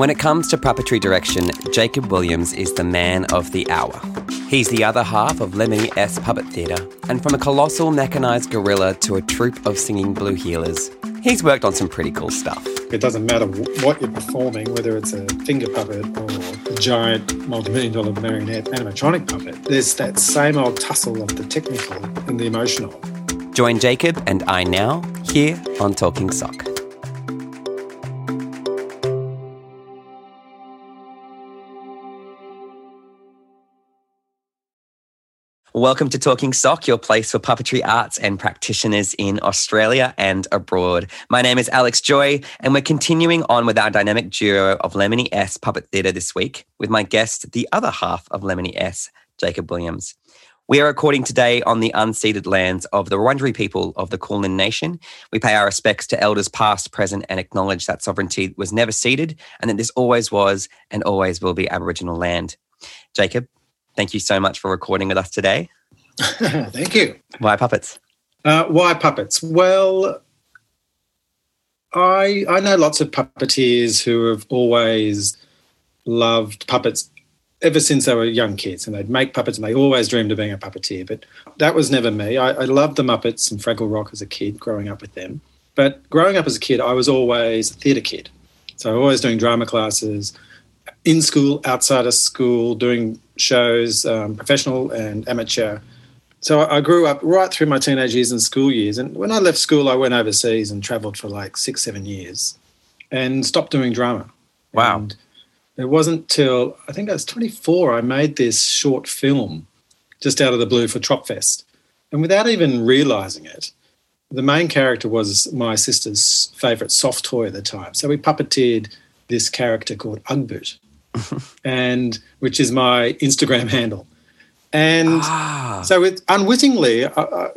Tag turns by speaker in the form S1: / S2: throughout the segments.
S1: When it comes to puppetry direction, Jacob Williams is the man of the hour. He's the other half of Lemony S Puppet Theatre, and from a colossal mechanised gorilla to a troupe of singing blue heelers, he's worked on some pretty cool stuff.
S2: It doesn't matter what you're performing, whether it's a finger puppet or a giant multi-million dollar marionette animatronic puppet, there's that same old tussle of the technical and the emotional.
S1: Join Jacob and I now here on Talking Sock. Welcome to Talking Sock, your place for puppetry arts and practitioners in Australia and abroad. My name is Alex Joy, and we're continuing on with our dynamic duo of Lemony S Puppet Theatre this week with my guest, the other half of Lemony S, Jacob Williams. We are recording today on the unceded lands of the Wurundjeri people of the Kulin Nation. We pay our respects to elders past, present, and acknowledge that sovereignty was never ceded and that this always was and always will be Aboriginal land. Jacob, Thank you so much for recording with us today.
S2: Thank you.
S1: Why puppets?
S2: Uh, why puppets? Well, I I know lots of puppeteers who have always loved puppets ever since they were young kids, and they'd make puppets, and they always dreamed of being a puppeteer. But that was never me. I, I loved the Muppets and Fraggle Rock as a kid, growing up with them. But growing up as a kid, I was always a theatre kid, so always doing drama classes in school, outside of school, doing shows, um, professional and amateur. So I grew up right through my teenage years and school years. And when I left school, I went overseas and traveled for like six, seven years and stopped doing drama.
S1: Wow.
S2: And it wasn't till I think I was 24, I made this short film just out of the blue for Tropfest. And without even realizing it, the main character was my sister's favorite soft toy at the time. So we puppeteered this character called Ugboot. and which is my Instagram handle. And ah. so, with, unwittingly, I,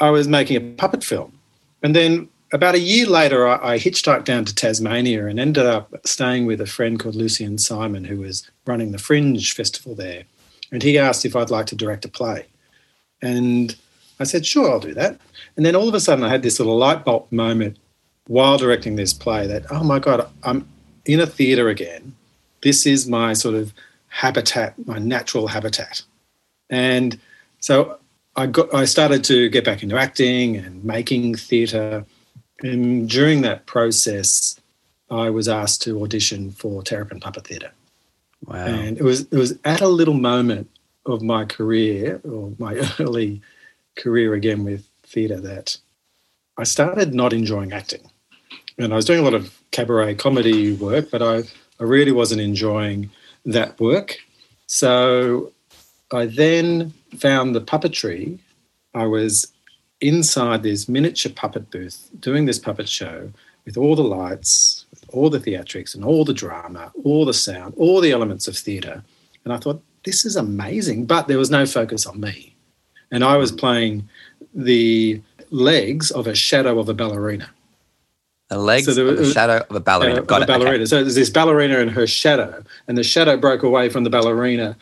S2: I, was making a puppet film. And then about a year later, I, I, hitchhiked down to Tasmania and ended up staying with a friend called Lucian Simon, who was running the Fringe Festival there. And he asked if I'd like to direct a play. And I said, sure, I'll do that. And then all of a sudden, I had this little light bulb moment while directing this play that, oh my God, I'm in a theatre again this is my sort of habitat, my natural habitat. And so I got I started to get back into acting and making theatre. And during that process, I was asked to audition for Terrapin Puppet Theatre.
S1: Wow.
S2: And it was it was at a little moment of my career or my early career again with theatre that I started not enjoying acting. And I was doing a lot of cabaret comedy work, but I I really wasn't enjoying that work. So I then found the puppetry. I was inside this miniature puppet booth doing this puppet show with all the lights, with all the theatrics and all the drama, all the sound, all the elements of theatre. And I thought, this is amazing. But there was no focus on me. And I was playing the legs of a shadow of a ballerina.
S1: The legs so there, of the shadow of a ballerina. Uh, Got
S2: a ballerina.
S1: Okay.
S2: So there's this ballerina and her shadow, and the shadow broke away from the ballerina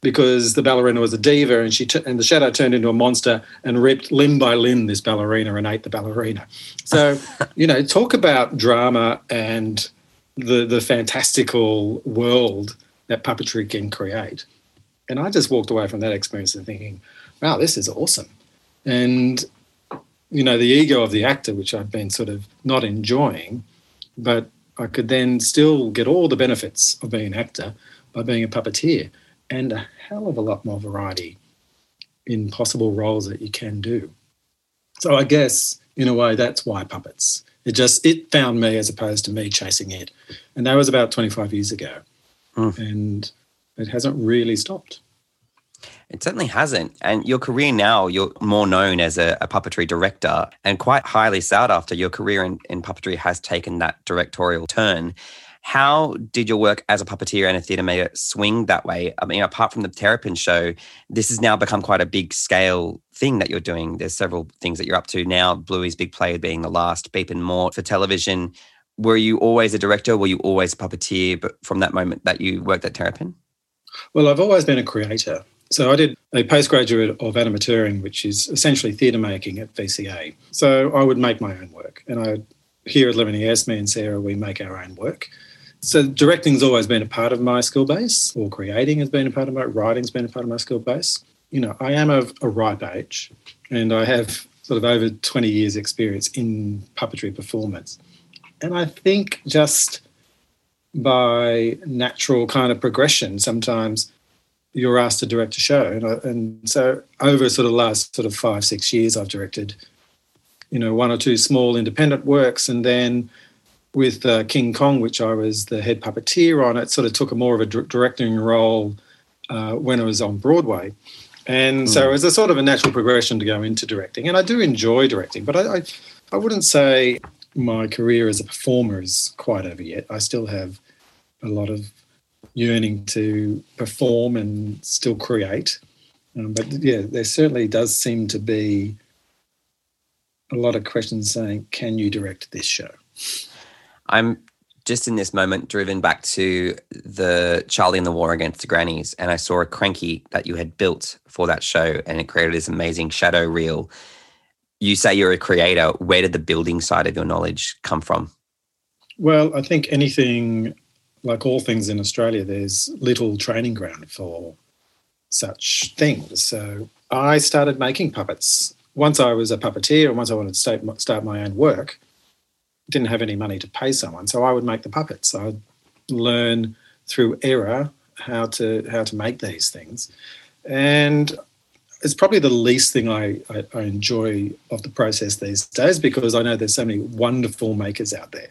S2: because the ballerina was a diva, and she t- and the shadow turned into a monster and ripped limb by limb this ballerina and ate the ballerina. So you know, talk about drama and the the fantastical world that puppetry can create. And I just walked away from that experience and thinking, wow, this is awesome. And you know, the ego of the actor, which I've been sort of not enjoying, but I could then still get all the benefits of being an actor by being a puppeteer and a hell of a lot more variety in possible roles that you can do. So I guess in a way that's why puppets. It just it found me as opposed to me chasing it. And that was about 25 years ago. Mm. And it hasn't really stopped.
S1: It certainly hasn't. And your career now, you're more known as a, a puppetry director and quite highly sought after. Your career in, in puppetry has taken that directorial turn. How did your work as a puppeteer and a theatre maker swing that way? I mean, apart from the Terrapin show, this has now become quite a big scale thing that you're doing. There's several things that you're up to now, Bluey's Big Play being the last, Beep and Mort for television. Were you always a director? Were you always a puppeteer but from that moment that you worked at Terrapin?
S2: Well, I've always been a creator. So I did a postgraduate of animateuring, which is essentially theatre making at VCA. So I would make my own work, and I here at Lemony S, me and Sarah, we make our own work. So directing's always been a part of my skill base, or creating has been a part of my writing's been a part of my skill base. You know, I am of a ripe age, and I have sort of over 20 years experience in puppetry performance. And I think just by natural kind of progression, sometimes you're asked to direct a show. And, I, and so over sort of last sort of five, six years, I've directed, you know, one or two small independent works. And then with uh, King Kong, which I was the head puppeteer on, it sort of took a more of a directing role uh, when I was on Broadway. And mm. so it was a sort of a natural progression to go into directing. And I do enjoy directing, but I, I, I wouldn't say my career as a performer is quite over yet. I still have a lot of yearning to perform and still create. Um, but yeah, there certainly does seem to be a lot of questions saying, "Can you direct this show?"
S1: I'm just in this moment driven back to the Charlie and the War Against the Grannies, and I saw a cranky that you had built for that show, and it created this amazing shadow reel. You say you're a creator. Where did the building side of your knowledge come from?
S2: Well, I think anything like all things in Australia, there's little training ground for such things. So I started making puppets. Once I was a puppeteer and once I wanted to start my own work, didn't have any money to pay someone. So I would make the puppets. I'd learn through error how to how to make these things. And it's probably the least thing I, I, I enjoy of the process these days because I know there's so many wonderful makers out there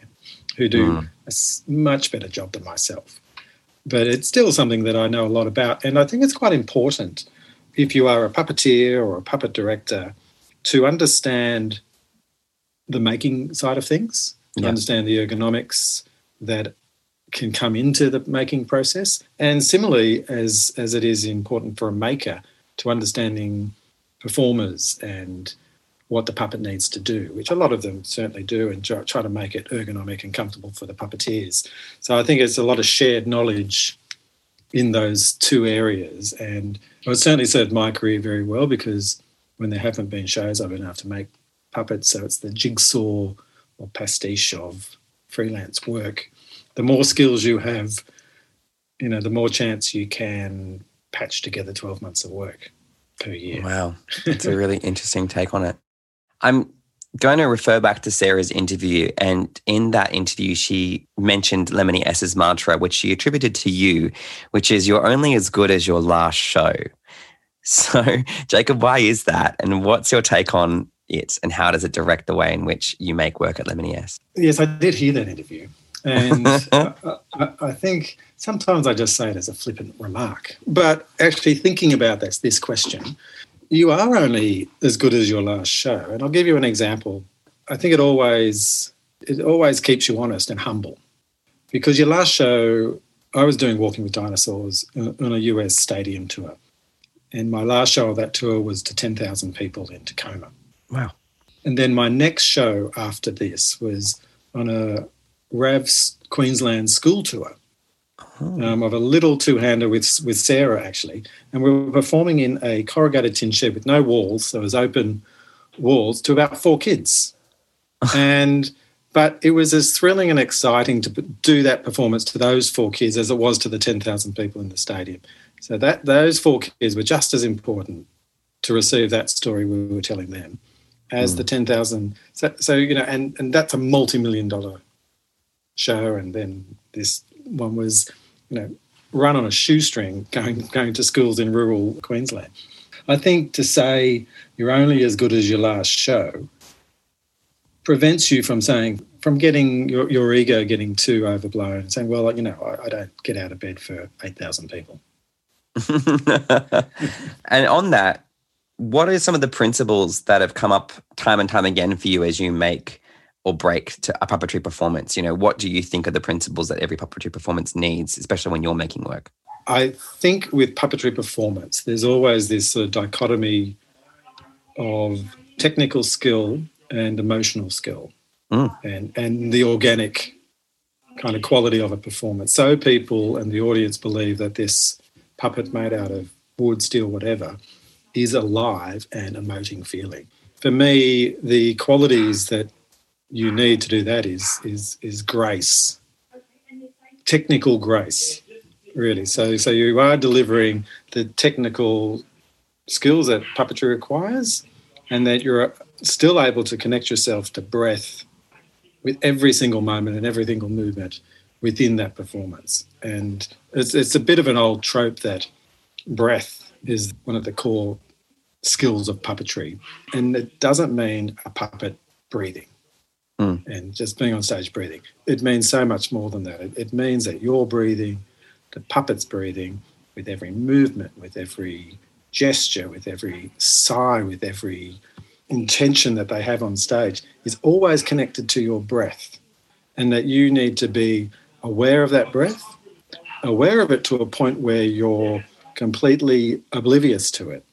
S2: who do mm. a much better job than myself. But it's still something that I know a lot about. And I think it's quite important if you are a puppeteer or a puppet director to understand the making side of things, to understand the ergonomics that can come into the making process. And similarly, as, as it is important for a maker to understanding performers and what the puppet needs to do, which a lot of them certainly do, and try to make it ergonomic and comfortable for the puppeteers. So I think it's a lot of shared knowledge in those two areas. And it certainly served my career very well because when there haven't been shows, I've been able to make puppets. So it's the jigsaw or pastiche of freelance work. The more skills you have, you know, the more chance you can patch together 12 months of work per year.
S1: Wow. That's a really interesting take on it. I'm going to refer back to Sarah's interview. And in that interview, she mentioned Lemony S's mantra, which she attributed to you, which is you're only as good as your last show. So, Jacob, why is that? And what's your take on it? And how does it direct the way in which you make work at Lemony S?
S2: Yes, I did hear that interview. And I, I, I, think sometimes I just say it as a flippant remark. But actually, thinking about this, this question, you are only as good as your last show. And I'll give you an example. I think it always it always keeps you honest and humble. Because your last show, I was doing Walking with Dinosaurs on a US stadium tour. And my last show of that tour was to 10,000 people in Tacoma.
S1: Wow.
S2: And then my next show after this was on a RAVS Queensland school tour oh. um, of a little two-hander with with Sarah actually, and we were performing in a corrugated tin shed with no walls. so it was open walls to about four kids, and but it was as thrilling and exciting to do that performance to those four kids as it was to the ten thousand people in the stadium. So that those four kids were just as important to receive that story we were telling them as mm. the 10,000. So, so, you know, and, and that's a multi million dollar show. And then this one was, you know, run on a shoestring going going to schools in rural Queensland. I think to say you're only as good as your last show prevents you from saying from getting your, your ego getting too overblown and saying, well, you know, I, I don't get out of bed for eight thousand people.
S1: and on that, what are some of the principles that have come up time and time again for you as you make or break to a puppetry performance? You know, what do you think are the principles that every puppetry performance needs, especially when you're making work?
S2: I think with puppetry performance, there's always this sort of dichotomy of technical skill and emotional skill mm. and, and the organic kind of quality of a performance. So people and the audience believe that this puppet made out of wood, steel, whatever, is alive and emoting feeling. For me, the qualities that you need to do that is is is grace technical grace, really. So, so you are delivering the technical skills that puppetry requires, and that you're still able to connect yourself to breath with every single moment and every single movement within that performance. And it's, it's a bit of an old trope that breath is one of the core skills of puppetry. And it doesn't mean a puppet breathing mm. and just being on stage breathing. It means so much more than that. It, it means that you're breathing, the puppet's breathing with every movement, with every gesture, with every sigh, with every intention that they have on stage is always connected to your breath. And that you need to be aware of that breath, aware of it to a point where you're completely oblivious to it,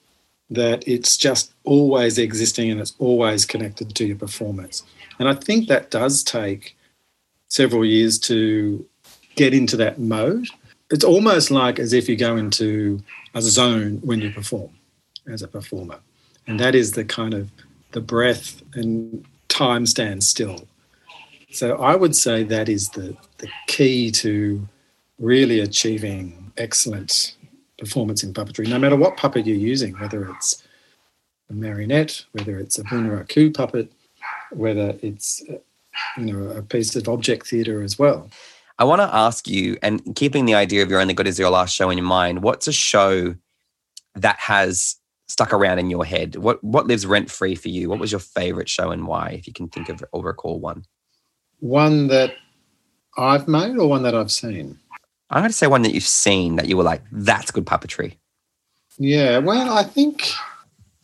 S2: that it's just always existing and it's always connected to your performance. And I think that does take several years to get into that mode. It's almost like as if you go into a zone when you perform as a performer. And that is the kind of the breath and time stands still. So I would say that is the, the key to really achieving excellent performance in puppetry, no matter what puppet you're using, whether it's a marionette, whether it's a bunraku puppet, whether it's you know a piece of object theatre as well.
S1: I want to ask you, and keeping the idea of you're only good as your last show in your mind, what's a show that has stuck around in your head? What what lives rent free for you? What was your favorite show and why, if you can think of or recall one?
S2: One that I've made or one that I've seen?
S1: I'm going to say one that you've seen that you were like, that's good puppetry.
S2: Yeah, well, I think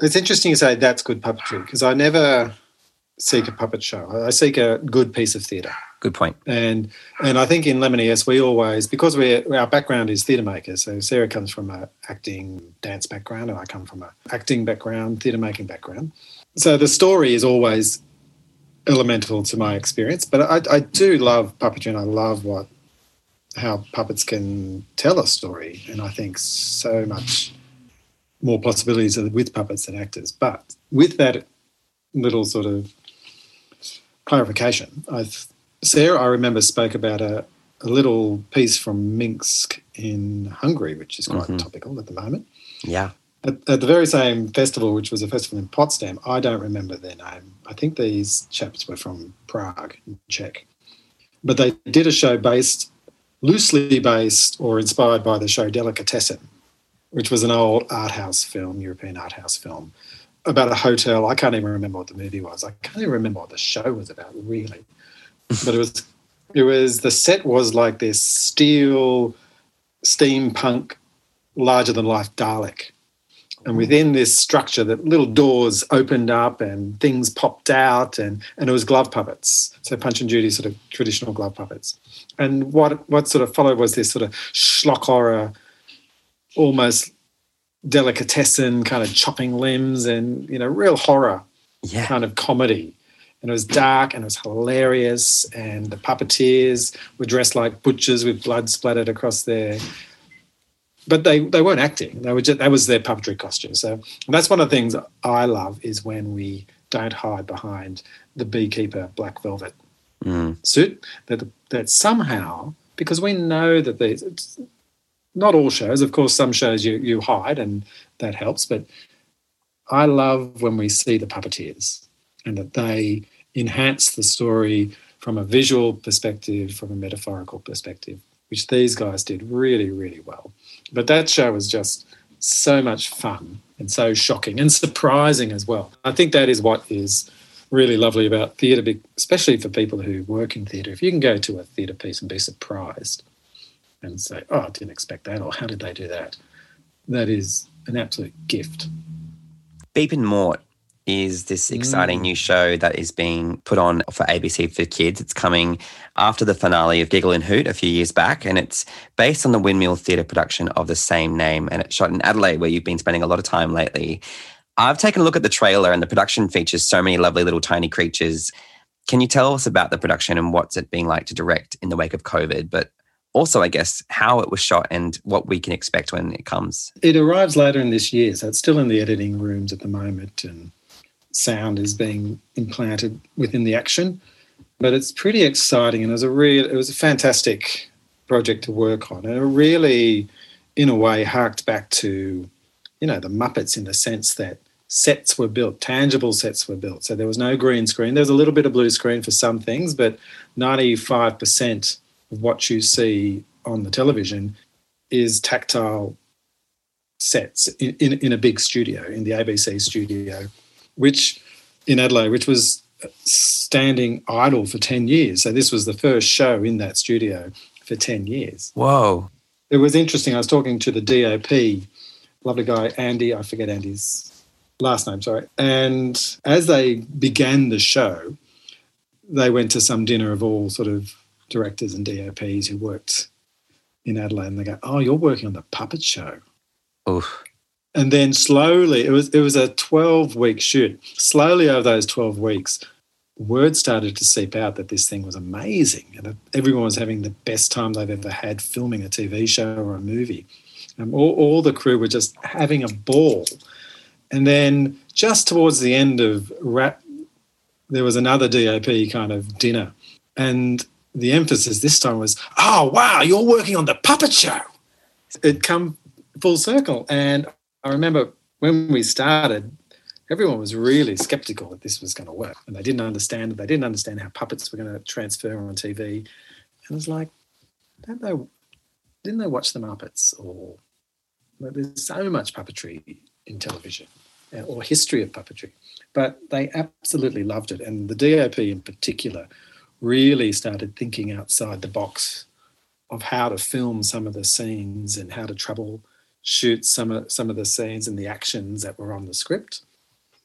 S2: it's interesting to say that's good puppetry because I never seek a puppet show. I seek a good piece of theatre.
S1: Good point.
S2: And and I think in Lemony S we always because we're our background is theatre makers. So Sarah comes from a acting dance background, and I come from a acting background, theatre making background. So the story is always elemental to my experience. But I, I do love puppetry, and I love what how puppets can tell a story. And I think so much more possibilities with puppets than actors. But with that little sort of clarification, I've, Sarah, I remember, spoke about a, a little piece from Minsk in Hungary, which is quite mm-hmm. topical at the moment.
S1: Yeah.
S2: At, at, the very same festival, which was a festival in Potsdam, I don't remember their name. I think these chaps were from Prague, Czech. But they did a show based, loosely based or inspired by the show Delicatessen, which was an old art house film, European art house film about a hotel. I can't even remember what the movie was. I can't even remember what the show was about, really. but it was, it was the set was like this steel, steampunk, larger than life Dalek, and within this structure, that little doors opened up and things popped out, and and it was glove puppets. So Punch and Judy sort of traditional glove puppets, and what what sort of followed was this sort of schlock horror, almost delicatessen kind of chopping limbs and you know real horror
S1: yeah.
S2: kind of comedy and it was dark and it was hilarious and the puppeteers were dressed like butchers with blood splattered across their but they they weren't acting they were just that was their puppetry costume so that's one of the things i love is when we don't hide behind the beekeeper black velvet mm. suit that that somehow because we know that these not all shows. Of course, some shows you you hide and that helps. But I love when we see the puppeteers and that they enhance the story from a visual perspective, from a metaphorical perspective, which these guys did really, really well. But that show was just so much fun and so shocking and surprising as well. I think that is what is really lovely about theatre, especially for people who work in theatre. If you can go to a theatre piece and be surprised and say, oh, I didn't expect that, or how did they do that? That is an absolute gift.
S1: Beep and Mort is this exciting mm. new show that is being put on for ABC for kids. It's coming after the finale of Giggle and Hoot a few years back, and it's based on the Windmill Theatre production of the same name. And it's shot in Adelaide, where you've been spending a lot of time lately. I've taken a look at the trailer, and the production features so many lovely little tiny creatures. Can you tell us about the production and what's it being like to direct in the wake of COVID? But also, I guess, how it was shot and what we can expect when it comes.
S2: It arrives later in this year, so it's still in the editing rooms at the moment, and sound is being implanted within the action. But it's pretty exciting, and it was a real, it was a fantastic project to work on. And it really, in a way, harked back to, you know, the Muppets in the sense that sets were built, tangible sets were built. So there was no green screen. There was a little bit of blue screen for some things, but 95% of what you see on the television is tactile sets in, in, in a big studio, in the ABC studio, which in Adelaide, which was standing idle for 10 years. So this was the first show in that studio for 10 years.
S1: Whoa.
S2: It was interesting. I was talking to the DOP, lovely guy, Andy, I forget Andy's last name, sorry. And as they began the show, they went to some dinner of all sort of directors and DOPs who worked in Adelaide, and they go, "Oh, you're working on the puppet show."
S1: Oof.
S2: And then slowly, it was it was a twelve week shoot. Slowly over those twelve weeks, word started to seep out that this thing was amazing, and everyone was having the best time they've ever had filming a TV show or a movie. Um, all, all the crew were just having a ball. And then just towards the end of wrap, there was another DOP kind of dinner, and the emphasis this time was, "Oh wow, you're working on the puppet show." It come full circle, and I remember when we started, everyone was really skeptical that this was going to work, and they didn't understand. They didn't understand how puppets were going to transfer on TV, and it was like, don't they? Didn't they watch the Muppets? Or there's so much puppetry in television, uh, or history of puppetry, but they absolutely loved it, and the DOP in particular really started thinking outside the box of how to film some of the scenes and how to trouble shoot some of some of the scenes and the actions that were on the script.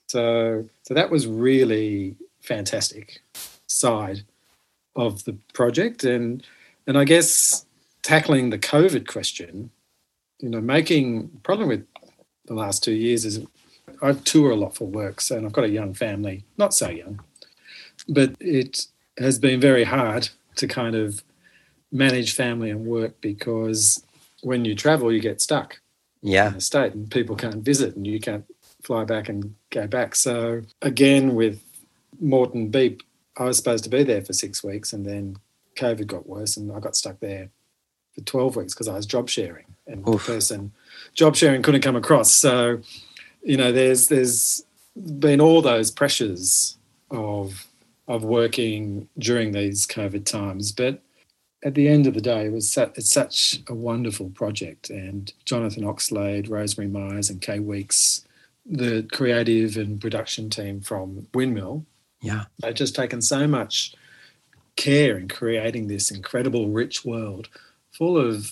S2: So so that was really fantastic side of the project and and I guess tackling the COVID question, you know, making problem with the last two years is I tour a lot for work, so and I've got a young family, not so young, but it has been very hard to kind of manage family and work because when you travel, you get stuck.
S1: Yeah.
S2: In the state, and people can't visit, and you can't fly back and go back. So again, with Mort and Beep, I was supposed to be there for six weeks, and then COVID got worse, and I got stuck there for twelve weeks because I was job sharing, and Oof. the person job sharing couldn't come across. So, you know, there's there's been all those pressures of of working during these COVID times. But at the end of the day, it was su- it's such a wonderful project. And Jonathan Oxlade, Rosemary Myers, and Kay Weeks, the creative and production team from Windmill,
S1: yeah,
S2: they've just taken so much care in creating this incredible, rich world full of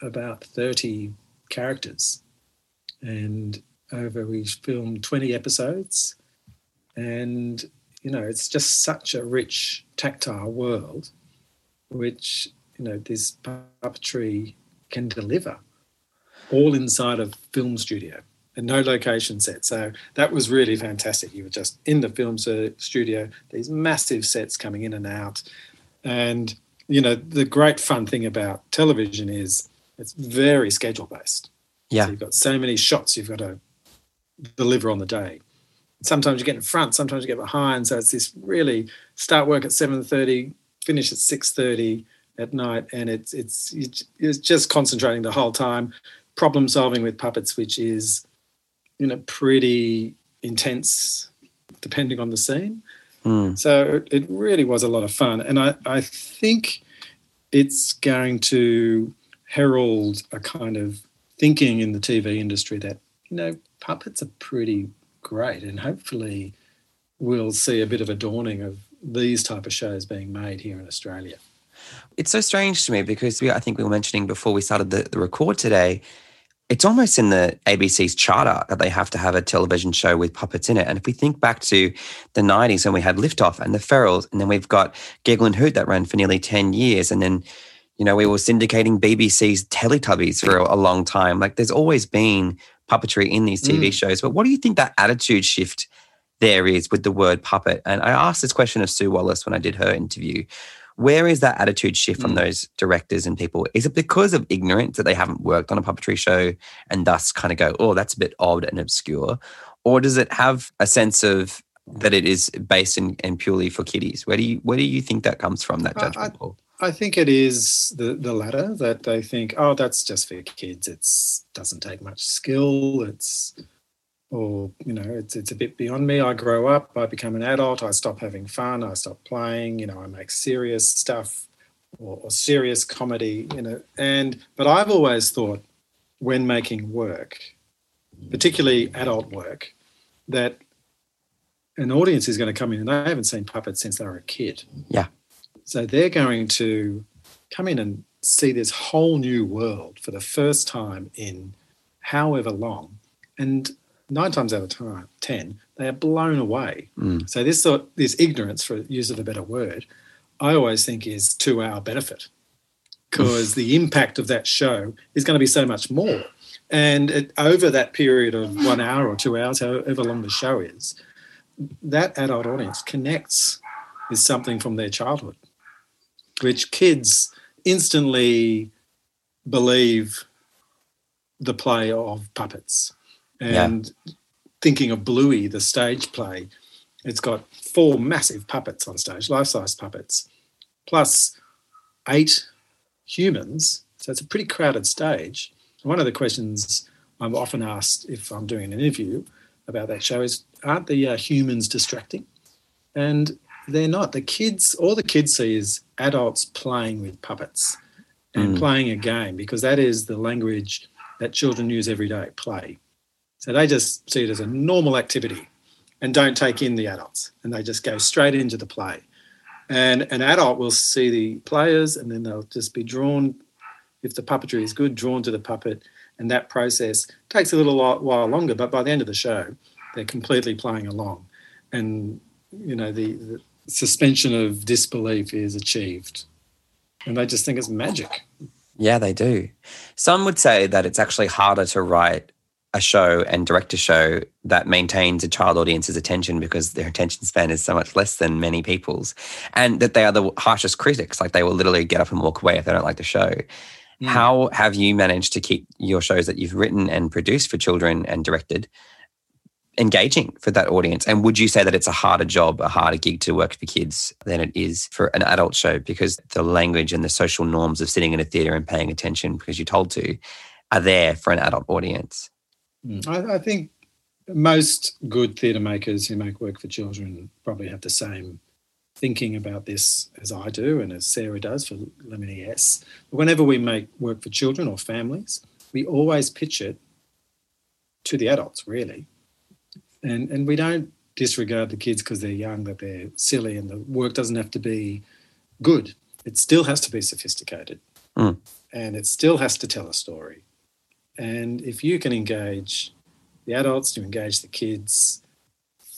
S2: about 30 characters. And over, we filmed 20 episodes. And you know, it's just such a rich tactile world, which you know this puppetry can deliver, all inside a film studio and no location set. So that was really fantastic. You were just in the film studio, these massive sets coming in and out, and you know the great fun thing about television is it's very schedule based.
S1: Yeah,
S2: so you've got so many shots you've got to deliver on the day sometimes you get in front, sometimes you get behind. So it's this really start work at seven thirty, finish at six thirty at night, and it's it's it's just concentrating the whole time, problem solving with puppets, which is you know pretty intense depending on the scene.
S1: Mm.
S2: So it really was a lot of fun, and I I think it's going to herald a kind of thinking in the TV industry that you know puppets are pretty great, and hopefully we'll see a bit of a dawning of these type of shows being made here in Australia.
S1: It's so strange to me because we, I think we were mentioning before we started the, the record today, it's almost in the ABC's charter that they have to have a television show with puppets in it. And if we think back to the 90s when we had Liftoff and the Ferals, and then we've got Giggle and Hoot that ran for nearly 10 years, and then you know, we were syndicating BBC's Teletubbies for a, a long time. Like there's always been puppetry in these TV mm. shows. But what do you think that attitude shift there is with the word puppet? And I asked this question of Sue Wallace when I did her interview. Where is that attitude shift mm. from those directors and people? Is it because of ignorance that they haven't worked on a puppetry show and thus kind of go, oh, that's a bit odd and obscure? Or does it have a sense of that it is based in, and purely for kiddies? Where do you where do you think that comes from, that judgment,
S2: I, I think it is the, the latter that they think, oh, that's just for kids. It's doesn't take much skill. It's or you know, it's it's a bit beyond me. I grow up, I become an adult, I stop having fun, I stop playing. You know, I make serious stuff or, or serious comedy. You know, and but I've always thought when making work, particularly adult work, that an audience is going to come in and they haven't seen puppets since they were a kid.
S1: Yeah.
S2: So they're going to come in and see this whole new world for the first time in however long. And nine times out of time, ten, they are blown away.
S1: Mm.
S2: So this sort, this ignorance, for use of a better word, I always think is to our benefit because the impact of that show is going to be so much more. And it, over that period of one hour or two hours, however long the show is, that adult audience connects with something from their childhood, which kids instantly believe the play of puppets. And yeah. thinking of Bluey, the stage play, it's got four massive puppets on stage, life size puppets, plus eight humans. So it's a pretty crowded stage. One of the questions I'm often asked if I'm doing an interview about that show is aren't the uh, humans distracting? And they're not. The kids, all the kids see is adults playing with puppets and mm. playing a game because that is the language that children use every day play. So they just see it as a normal activity and don't take in the adults and they just go straight into the play. And an adult will see the players and then they'll just be drawn, if the puppetry is good, drawn to the puppet. And that process takes a little while longer, but by the end of the show, they're completely playing along. And, you know, the, the suspension of disbelief is achieved. And they just think it's magic.
S1: Yeah, they do. Some would say that it's actually harder to write a show and direct a show that maintains a child audience's attention because their attention span is so much less than many people's, and that they are the harshest critics. Like they will literally get up and walk away if they don't like the show. Mm. How have you managed to keep your shows that you've written and produced for children and directed engaging for that audience? And would you say that it's a harder job, a harder gig to work for kids than it is for an adult show because the language and the social norms of sitting in a theatre and paying attention because you're told to are there for an adult audience?
S2: Mm. I, I, think most good theatre makers who make work for children probably have the same thinking about this as I do and as Sarah does for Lemony S. Whenever we make work for children or families, we always pitch it to the adults, really. And, and we don't disregard the kids because they're young, that they're silly, and the work doesn't have to be good. It still has to be sophisticated.
S1: Mm.
S2: And it still has to tell a story. And if you can engage the adults, you engage the kids,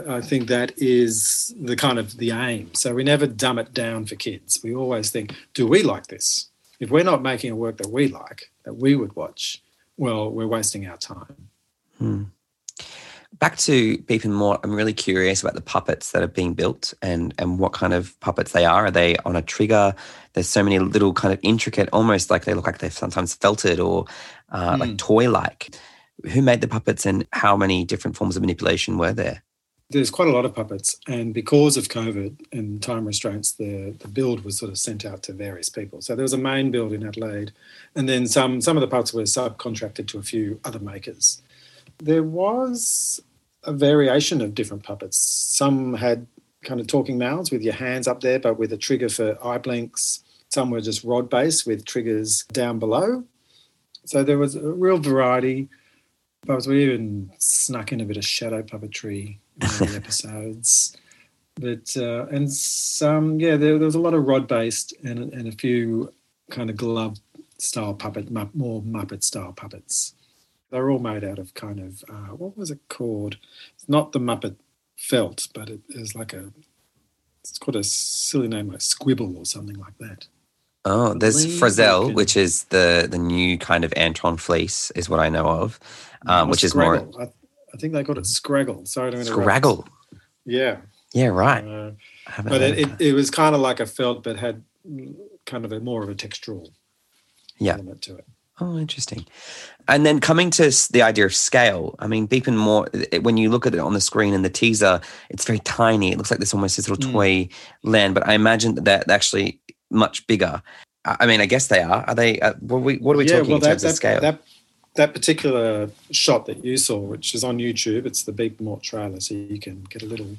S2: I think that is the kind of the aim. So we never dumb it down for kids. We always think, do we like this? If we're not making a work that we like, that we would watch, well, we're wasting our time.
S1: Hmm. Back to Beep and Mort, I'm really curious about the puppets that are being built and, and what kind of puppets they are. Are they on a trigger? There's so many little kind of intricate, almost like they look like they're sometimes felted or uh, mm. like toy like. Who made the puppets and how many different forms of manipulation were there?
S2: There's quite a lot of puppets, and because of COVID and time restraints, the, the build was sort of sent out to various people. So there was a main build in Adelaide, and then some some of the puppets were subcontracted to a few other makers. There was a variation of different puppets. Some had kind of talking mouths with your hands up there, but with a trigger for eye blinks. Some were just rod based with triggers down below. So there was a real variety. But we even snuck in a bit of shadow puppetry in the episodes. But uh, and some yeah, there, there, was a lot of rod based and and a few kind of glove style puppet, more Muppet style puppets. They're all made out of kind of uh, what was it called? It's not the Muppet felt, but it is like a it's called a silly name like squibble or something like that.
S1: Oh, there's Frazelle, which is the the new kind of Antron fleece, is what I know of, um, which is more.
S2: I, I, think they called it Scraggle. Sorry to
S1: interrupt. Scraggle.
S2: Yeah.
S1: Yeah. Right.
S2: Uh, but it, it, it, was kind of like a felt, but had kind of a more of a textural
S1: yeah.
S2: element to it.
S1: Oh, interesting. And then coming to the idea of scale, I mean, Beep and Mort, when you look at it on the screen in the teaser, it's very tiny. It looks like there's almost this little mm. toy land, but I imagine that, that actually much bigger. I mean, I guess they are. Are they? Uh, what, are we, what are we
S2: yeah,
S1: talking
S2: well,
S1: in
S2: that,
S1: terms
S2: that,
S1: of scale?
S2: That, that particular shot that you saw, which is on YouTube, it's the Beep Mort trailer, so you can get a little,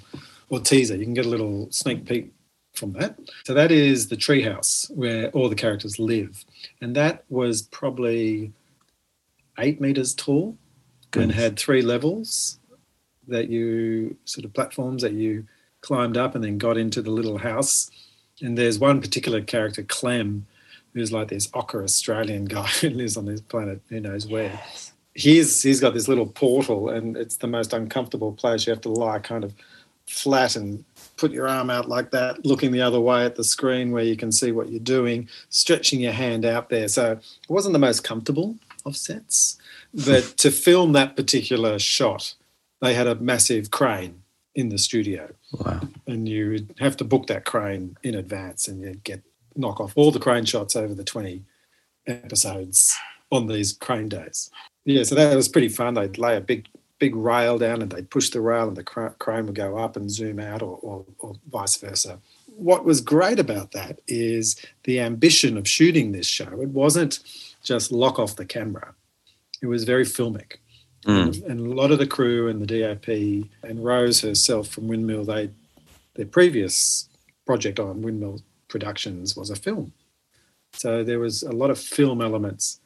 S2: or teaser, you can get a little sneak peek from that. So that is the treehouse where all the characters live, and that was probably eight meters tall and had three levels that you sort of platforms that you climbed up and then got into the little house. And there's one particular character, Clem, who's like this ochre Australian guy who lives on this planet, who knows where. He's he's got this little portal, and it's the most uncomfortable place. You have to lie kind of flat and put your arm out like that, looking the other way at the screen where you can see what you're doing, stretching your hand out there. So it wasn't the most comfortable of sets, but to film that particular shot, they had a massive crane in the studio
S1: Wow.
S2: and you would have to book that crane in advance and you'd get knock off all the crane shots over the 20 episodes on these crane days yeah so that was pretty fun they'd lay a big big rail down and they'd push the rail and the cra- crane would go up and zoom out or, or, or vice versa what was great about that is the ambition of shooting this show it wasn't just lock off the camera it was very filmic
S1: Mm.
S2: and a lot of the crew and the DOP and Rose herself from Windmill, they their previous project on Windmill Productions was a film. So there was a lot of film elements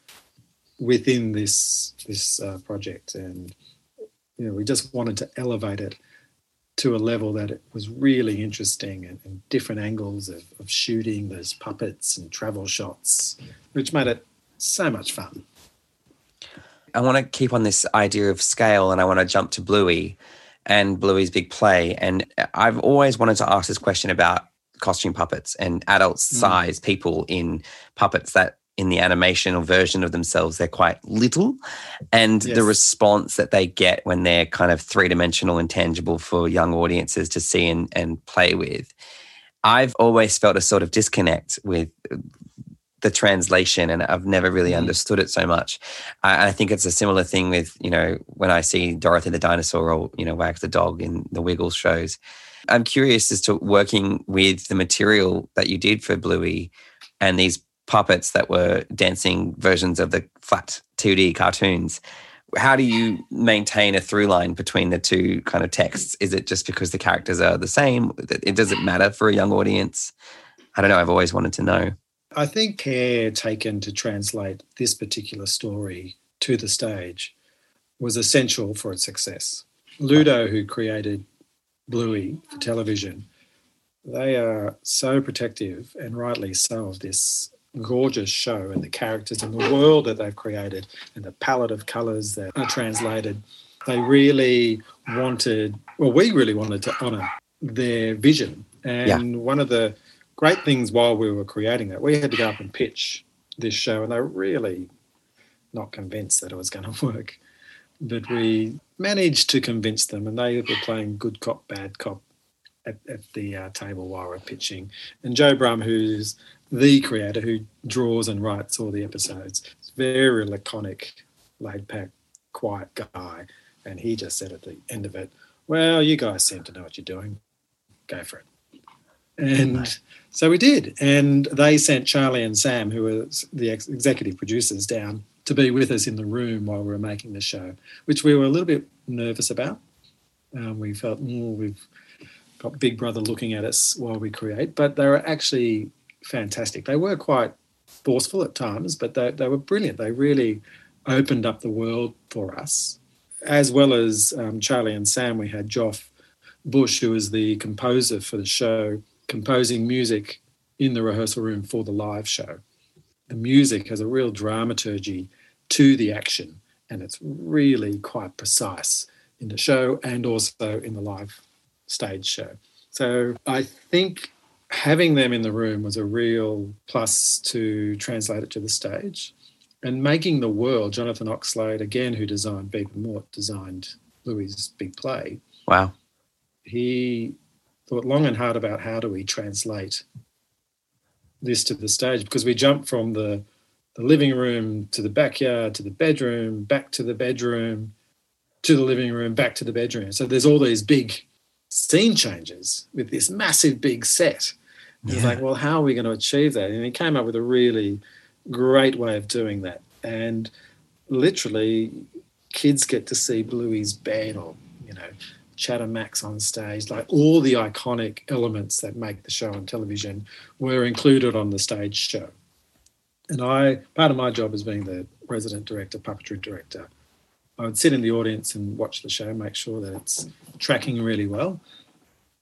S2: within this this uh, project, and you know we just wanted to elevate it to a level that it was really interesting and, and different angles of, of shooting those puppets and travel shots, which made it so much fun.
S1: I want to keep on this idea of scale and I want to jump to Bluey and Bluey's big play. And I've always wanted to ask this question about costume puppets and adult mm. size people in puppets that in the animation or version of themselves, they're quite little. And the response that they get when they're kind of three dimensional and tangible for young audiences to see and, and play with. I've always felt a sort of disconnect with the translation and I've never really
S2: Mhm.
S1: understood it so much. I, I think it's a similar thing with, you know, when I see Dorothy the dinosaur or, you know, Wag the dog in the Wiggles shows. I'm curious as to working with the material that you did for Bluey and these puppets that were dancing versions of the flat 2D cartoons. How do you maintain a through line between the two kind of texts? Is it just because the characters are the same? It doesn't matter for a young audience. I don't know. I've always wanted to know.
S2: I think care taken to translate this particular story to the stage was essential for its success. Ludo, who created Bluey for television, they are so protective and rightly so of this gorgeous show and the characters and the world that they've created and the palette of colours that are translated. They really wanted, well, we really wanted to honour their vision. And one of the great things while we were creating that, we had to go up and pitch this show, and they were really not convinced that it was going to work. But we managed to convince them, and they were playing good cop, bad cop at, at the uh, table while we we're pitching. And Joe Brumm, who's the creator who draws and writes all the episodes, is very laconic, laid back, quiet guy. And he just said at the end of it, Well, you guys seem to know what you're doing. Go for it. And so we did. And they sent Charlie and Sam, who were the ex- executive producers, down to be with us in the room while we were making the show, which we were a little bit nervous about. Um, we felt, mm, we've got Big Brother looking at us while we create, but they were actually fantastic. They were quite forceful at times, but they, they were brilliant. They really opened up the world for us. As well as um, Charlie and Sam, we had Joff Bush, who was the composer for the show, composing music in the rehearsal room for the live show. The music has a real dramaturgy to the action, and it's really quite precise in the show and also in the live stage show. So I think having them in the room was a real plus to translate it to the stage. And making the world, Jonathan Oxlade, again, who designed Beep and Mort, designed Bluey's big play.
S1: Wow.
S2: He thought long and hard about how do we translate this to the stage because we jump from the, the living room to the backyard to the bedroom, back to the bedroom, to the living room, back to the bedroom. So there's all these big scene changes with this massive big set. Yeah. It's like, well, how are we going to achieve that? And he came up with a really great way of doing that. And literally, kids get to see Bluey's bed or, you know, Chattermax on stage, like all the iconic elements that make the show on television were included on the stage show. And I, part of my job as being the resident director, puppetry director, I would sit in the audience and watch the show, make sure that it's tracking really well.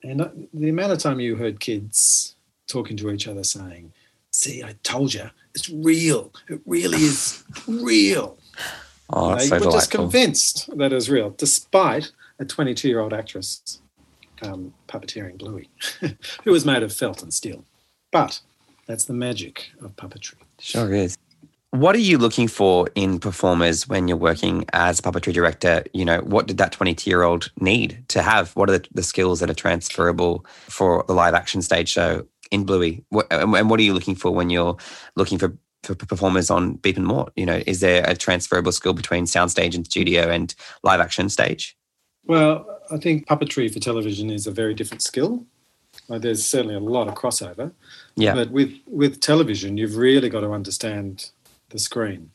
S2: And uh, the amount of time you heard kids talking to each other saying, See, I told you, it's real. It really is real.
S1: Oh, that's
S2: they
S1: so
S2: were just convinced that it was real, despite a 22 year old actress um, puppeteering Bluey, who was made of felt and steel. But that's the magic of puppetry.
S1: Sure is. What are you looking for in performers when you're working as a puppetry director? You know, what did that 22 year old need to have? What are the, the, skills that are transferable for the live action stage show in Bluey? What, and what are you looking for when you're looking for, for performers on Beep and Mort? You know, is there a transferable skill between soundstage and studio and live action stage?
S2: Well, I think puppetry for television is a very different skill. Like there's certainly a lot of crossover.
S1: Yeah.
S2: But with with television, you've really got to understand the screen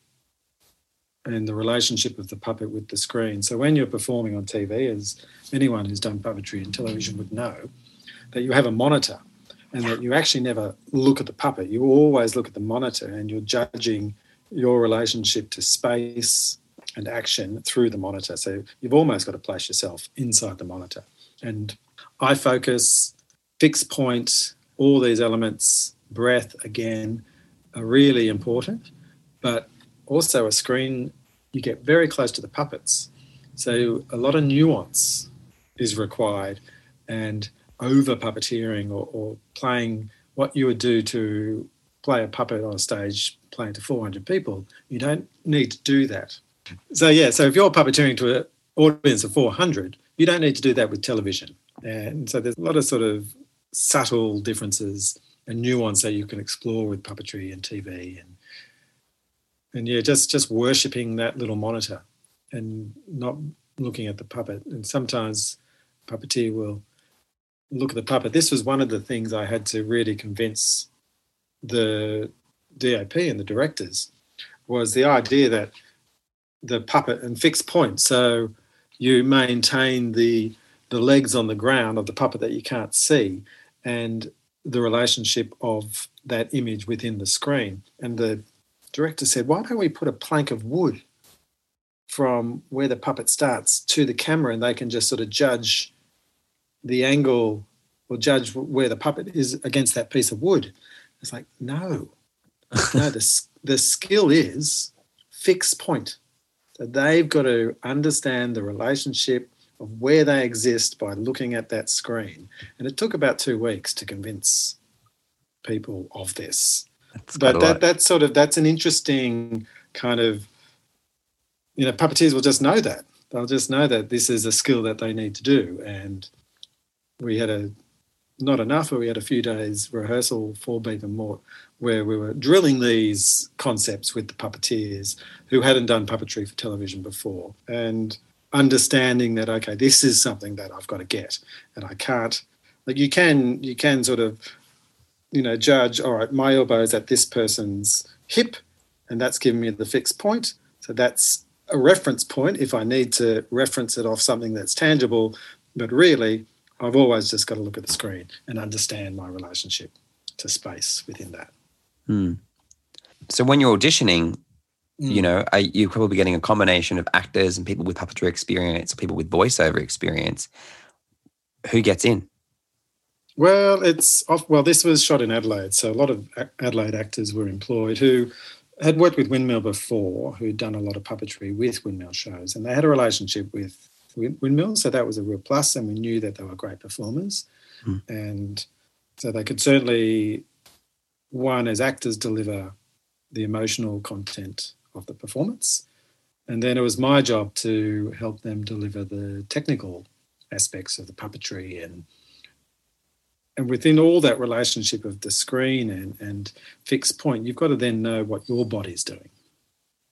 S2: and the relationship of the puppet with the screen. So when you're performing on TV, as anyone who's done puppetry in television would know, that you have a monitor and that you actually never look at the puppet. You always look at the monitor and you're judging your relationship to space, and action through the monitor. So you've almost got to place yourself inside the monitor. And eye focus, fixed point, all these elements, breath again, are really important. But also a screen, you get very close to the puppets. So a lot of nuance is required and over puppeteering or, or playing what you would do to play a puppet on a stage playing to 400 people. You don't need to do that so yeah, so if you're puppeteering to an audience of 400, you don't need to do that with television. And so there's a lot of sort of subtle differences and nuance that you can explore with puppetry and TV and and yeah, just just worshipping that little monitor and not looking at the puppet. And sometimes puppeteer will look at the puppet. This was one of the things I had to really convince the DOP and the directors was the idea that the puppet and fixed point. So you maintain the the legs on the ground of the puppet that you can't see, and the relationship of that image within the screen. And the director said, "Why don't we put a plank of wood from where the puppet starts to the camera, and they can just sort of judge the angle or judge where the puppet is against that piece of wood?" It's like, no, no. The the skill is fixed point that they've got to understand the relationship of where they exist by looking at that screen. And it took about two weeks to convince people of this. That's but that, that's sort of that's an interesting kind of you know puppeteers will just know that they'll just know that this is a skill that they need to do and we had a not enough, but we had a few days rehearsal for Beep and Mort where we were drilling these concepts with the puppeteers who hadn't done puppetry for television before and understanding that okay this is something that I've got to get and I can't like you can you can sort of you know judge all right my elbow is at this person's hip and that's giving me the fixed point. So that's a reference point if I need to reference it off something that's tangible. But really I've always just got to look at the screen and understand my relationship to space within that
S1: Hmm. So when you're auditioning, mm. you know, you're you probably getting a combination of actors and people with puppetry experience, or people with voiceover experience. Who gets in?
S2: Well, it's off. Well, this was shot in Adelaide, so a lot of Adelaide actors were employed who had worked with Windmill before, who'd done a lot of puppetry with Windmill shows, and they had a relationship with Windmill, so that was a real plus, and we knew that they were great performers, mm. and so they could certainly one as actors deliver the emotional content of the performance. And then it was my job to help them deliver the technical aspects of the puppetry and and within all that relationship of the screen and, and fixed point, you've got to then know what your body's doing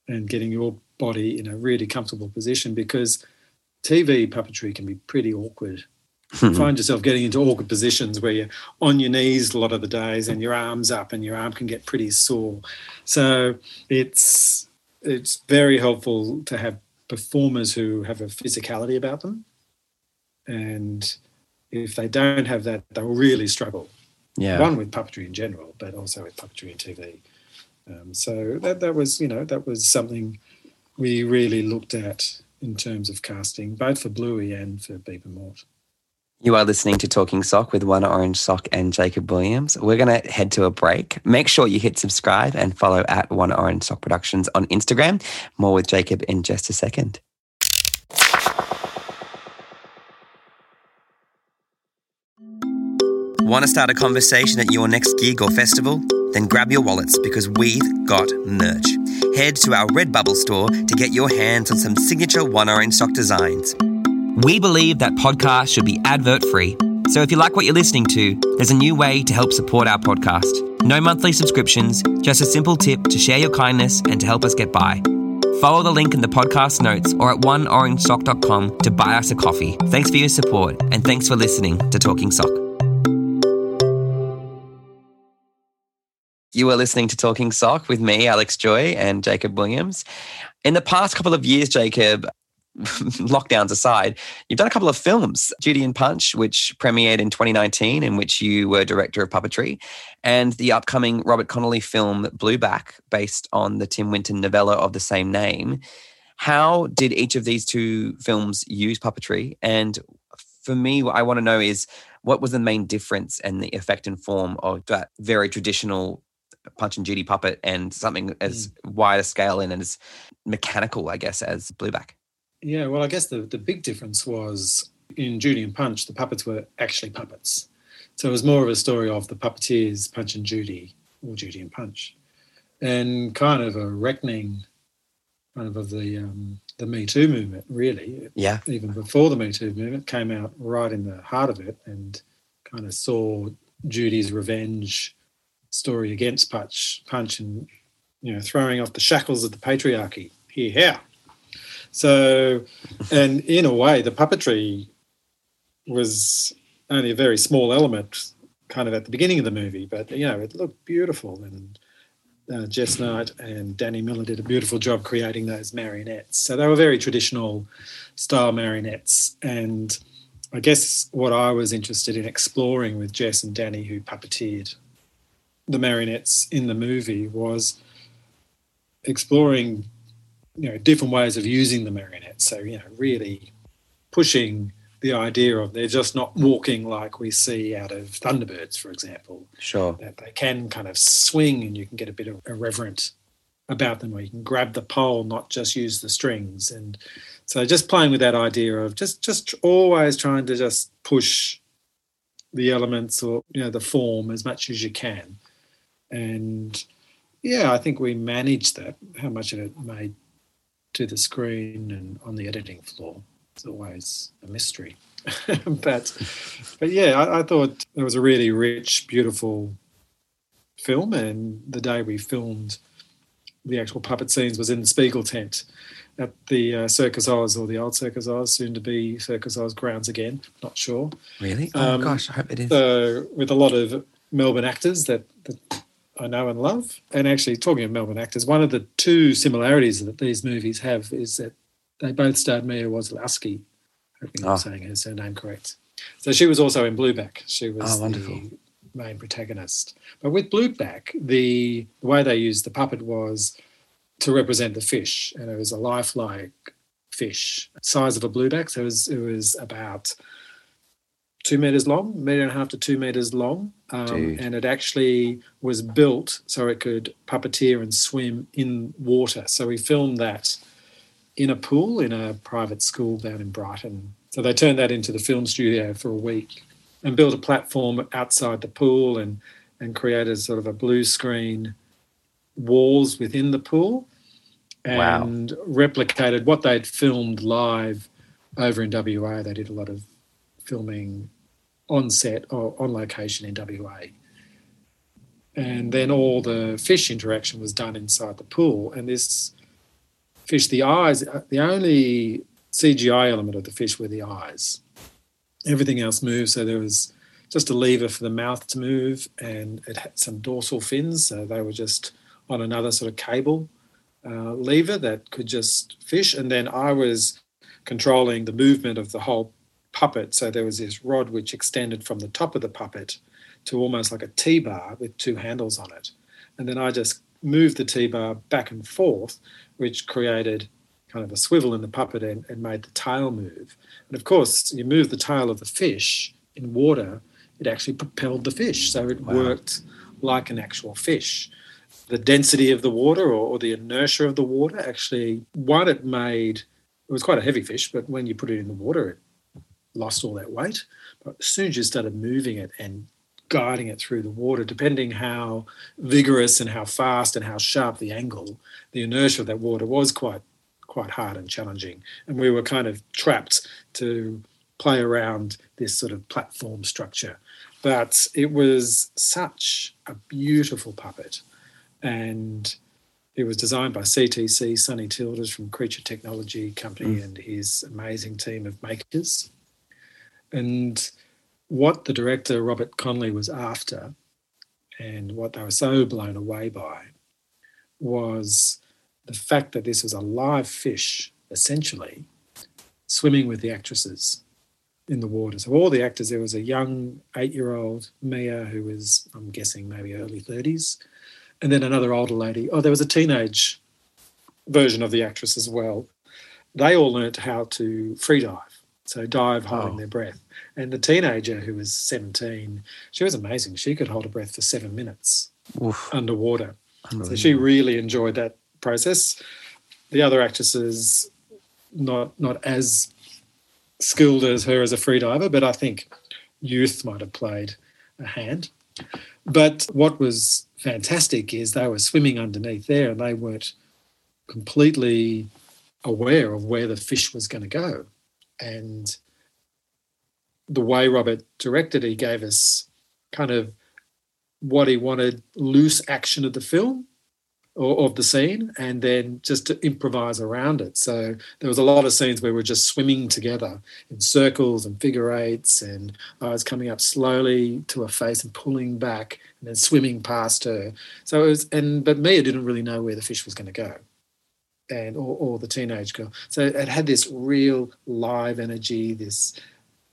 S2: and getting your body in a really comfortable position because TV puppetry can be pretty awkward find yourself getting into awkward positions where you're on your knees a lot of the days and your arms up and your arm can get pretty sore. So it's it's very helpful to have performers who have a physicality about them. And if they don't have that, they'll really struggle.
S1: Yeah.
S2: One with puppetry in general, but also with puppetry and TV. Um, so that that was you know that was something we really looked at in terms of casting, both for Bluey and for Beep and Mort.
S1: You are listening to Talking Sock with One Orange Sock and Jacob Williams. We're going to head to a break. Make sure you hit subscribe and follow at One Orange Sock Productions on Instagram. More with Jacob in just a second. Want to start a conversation at your next gig or festival? Then grab your wallets because we've got merch. Head to our Redbubble store to get your hands on some signature One Orange Sock designs. We believe that podcasts should be advert free. So if you like what you're listening to, there's a new way to help support our podcast. No monthly subscriptions, just a simple tip to share your kindness and to help us get by. Follow the link in the podcast notes or at oneorangesock.com to buy us a coffee. Thanks for your support and thanks for listening to Talking Sock. You are listening to Talking Sock with me, Alex Joy, and Jacob Williams. In the past couple of years, Jacob, lockdowns aside, you've done a couple of films, Judy and Punch, which premiered in 2019, in which you were director of puppetry, and the upcoming Robert Connolly film Blueback, based on the Tim Winton novella of the same name. How did each of these two films use puppetry? And for me, what I want to know is what was the main difference and the effect and form of that very traditional Punch and Judy puppet and something as mm. wide a scale and as mechanical, I guess, as Blueback?
S2: Yeah, well, I guess the, the big difference was in Judy and Punch, the puppets were actually puppets. So it was more of a story of the puppeteers, Punch and Judy, or Judy and Punch, and kind of a reckoning, kind of of the um, the Me Too movement, really.
S1: Yeah.
S2: Even before the Me Too movement came out, right in the heart of it, and kind of saw Judy's revenge story against Punch, Punch, and you know throwing off the shackles of the patriarchy. Here, here. So, and in a way, the puppetry was only a very small element, kind of at the beginning of the movie, but you know it looked beautiful, and uh, Jess Knight and Danny Miller did a beautiful job creating those marionettes. So they were very traditional style marionettes, and I guess what I was interested in exploring with Jess and Danny, who puppeteered the marionettes in the movie was exploring you know different ways of using the marionettes. So you know really pushing the idea of they're just not walking like we see out of thunderbirds for example.
S1: Sure.
S2: That they can kind of swing and you can get a bit of irreverent about them where you can grab the pole not just use the strings. And so just playing with that idea of just just always trying to just push the elements or you know the form as much as you can and yeah, I think we managed that. How much of it made to the screen and on the editing floor is always a mystery. but but yeah, I, I, thought it was a really rich, beautiful film. And the day we filmed the actual puppet scenes was in the Spiegel tent at the uh, Circus Oz or the old Circus Oz, soon to be Circus Oz grounds again. Not sure.
S1: Really? Oh um, gosh, I hope it is.
S2: So with a lot of Melbourne actors that, that I know and love. And actually, talking of Melbourne actors, one of the two similarities that these movies have is that they both starred Mia Wasilowski. Hoping oh. I'm ah. saying her surname correct. So she was also in Blueback. She was oh, the main protagonist. But with Blueback, the, the way they used the puppet was to represent the fish, and it was a lifelike fish, size of a blueback. So it was, it was about two meters long, meter and a half to two meters long, um, and it actually was built so it could puppeteer and swim in water. So we filmed that in a pool in a private school down in Brighton. So they turned that into the film studio for a week and built a platform outside the pool and and created sort of a blue screen walls within the pool and wow. replicated what they'd filmed live over in WA. They did a lot of filming on set or on location in WA. And then all the fish interaction was done inside the pool. And this fish, the eyes, the only CGI element of the fish were the eyes. everything else moved. So there was just a lever for the mouth to move, and it had some dorsal fins. So they were just on another sort of cable uh, lever that could just fish. And then I was controlling the movement of the whole puppet. So there was this rod which extended from the top of the puppet to almost like a T bar with two handles on it. And then I just moved the T bar back and forth, which created kind of a swivel in the puppet and, and made the tail move. And of course, you move the tail of the fish in water, it actually propelled the fish. So it wow. worked like an actual fish. The density of the water or, or, the inertia of the water actually, one, it made, it was quite a heavy fish, but when you put it in the water, it lost all that weight. But as soon as you started moving it and guiding it through the water, depending how vigorous and how fast and how sharp the angle, the inertia of that water was quite quite hard and challenging. And we were kind of trapped to play around this sort of platform structure. But it was such a beautiful puppet. And it was designed by CTC, Sonny Tilders from Creature Technology Company mm. and his amazing team of makers. And what the director, Robert Connolly, was after and what they were so blown away by was the fact that this was a live fish, essentially, swimming with the actresses in the water. So all the actors, there was a young eight-year-old Mia who was, I'm guessing, maybe early 30s, and then another older lady. Oh, there was a teenage version of the actress as well. They all learnt how to free dive, so dive holding oh. their breath. And the teenager who was 17, she was amazing. She could hold a breath for seven minutes Oof. underwater. So she really enjoyed that process. The other actresses, not not as skilled as her as a freediver, but I think youth might have played a hand. But what was fantastic is they were swimming underneath there and they weren't completely aware of where the fish was going to go. And the way Robert directed, he gave us kind of what he wanted loose action of the film or of the scene and then just to improvise around it. So there was a lot of scenes where we were just swimming together in circles and figure eights and I was coming up slowly to her face and pulling back and then swimming past her. So it was and but Mia didn't really know where the fish was going to go. And or, or the teenage girl. So it had this real live energy, this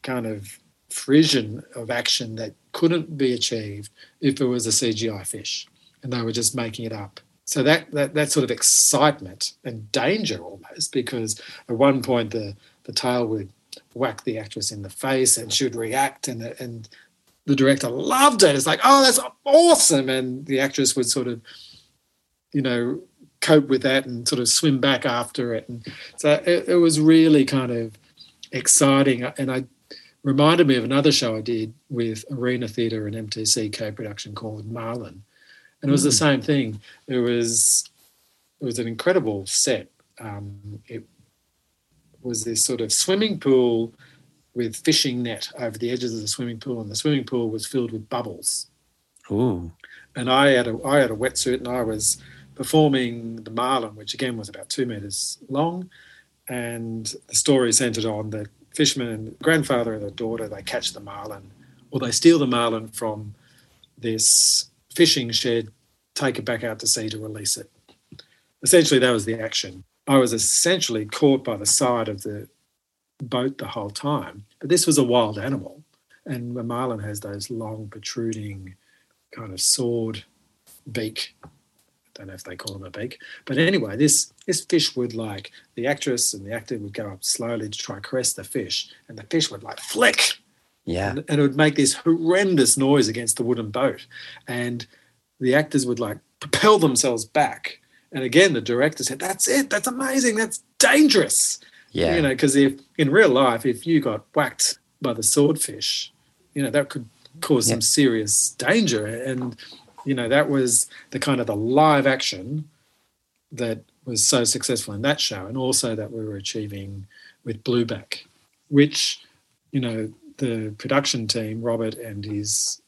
S2: kind of frisson of action that couldn't be achieved if it was a CGI fish and they were just making it up so that, that that sort of excitement and danger almost, because at one point the the tail would whack the actress in the face and she would react and and the director loved it. It's like, oh, that's awesome, and the actress would sort of, you know, cope with that and sort of swim back after it. And so it, it was really kind of exciting, and I reminded me of another show I did with Arena Theatre and MTC co-production called Marlin, and it was mm. the same thing. It was it was an incredible set. Um, it was this sort of swimming pool with fishing net over the edges of the swimming pool, and the swimming pool was filled with bubbles.
S1: Ooh.
S2: And I had a I had a wetsuit, and I was performing the marlin, which again was about two meters long, and the story centered on the fisherman and grandfather and the daughter. They catch the marlin, or they steal the marlin from this fishing shed, take it back out to sea to release it. Essentially, that was the action. I was essentially caught by the side of the boat the whole time. But this was a wild animal, and the marlin has those long, protruding, kind of sword beak. I don't know if they call them a beak, but anyway, this this fish would like the actress and the actor would go up slowly to try to caress the fish, and the fish would like flick
S1: yeah.
S2: And, and, it would make this horrendous noise against the wooden boat. And the actors would like propel themselves back. And again, the director said, That's it. That's amazing. That's dangerous.
S1: Yeah.
S2: You know, because if in real life, if you got whacked by the swordfish, you know, that could cause some serious danger. And, you know, that was the kind of the live action that was so successful in that show and also that we were achieving with Blueback, which, you know, the production team, Robert and his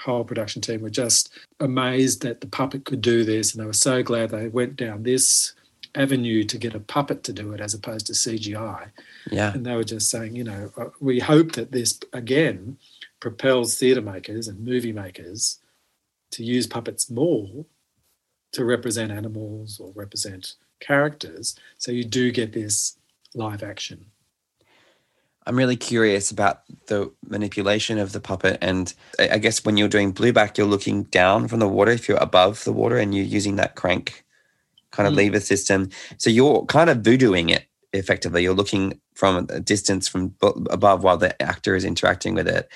S2: whole production team, were just amazed that the puppet could do this, and they were so glad they went down this avenue to get a puppet to do it as opposed to CGI.
S1: Yeah.
S2: And they were just saying, you know, uh, we hope that this again propels theatre makers and movie makers to use puppets more to represent animals or represent characters. So you do get this live action.
S1: I'm really curious about the manipulation of the puppet. And I guess when you're doing blueback, you're looking down from the water if you're above the water and you're using that crank kind of mm. lever system. So you're kind of voodooing it effectively. You're looking from a distance from above while the actor is interacting with it.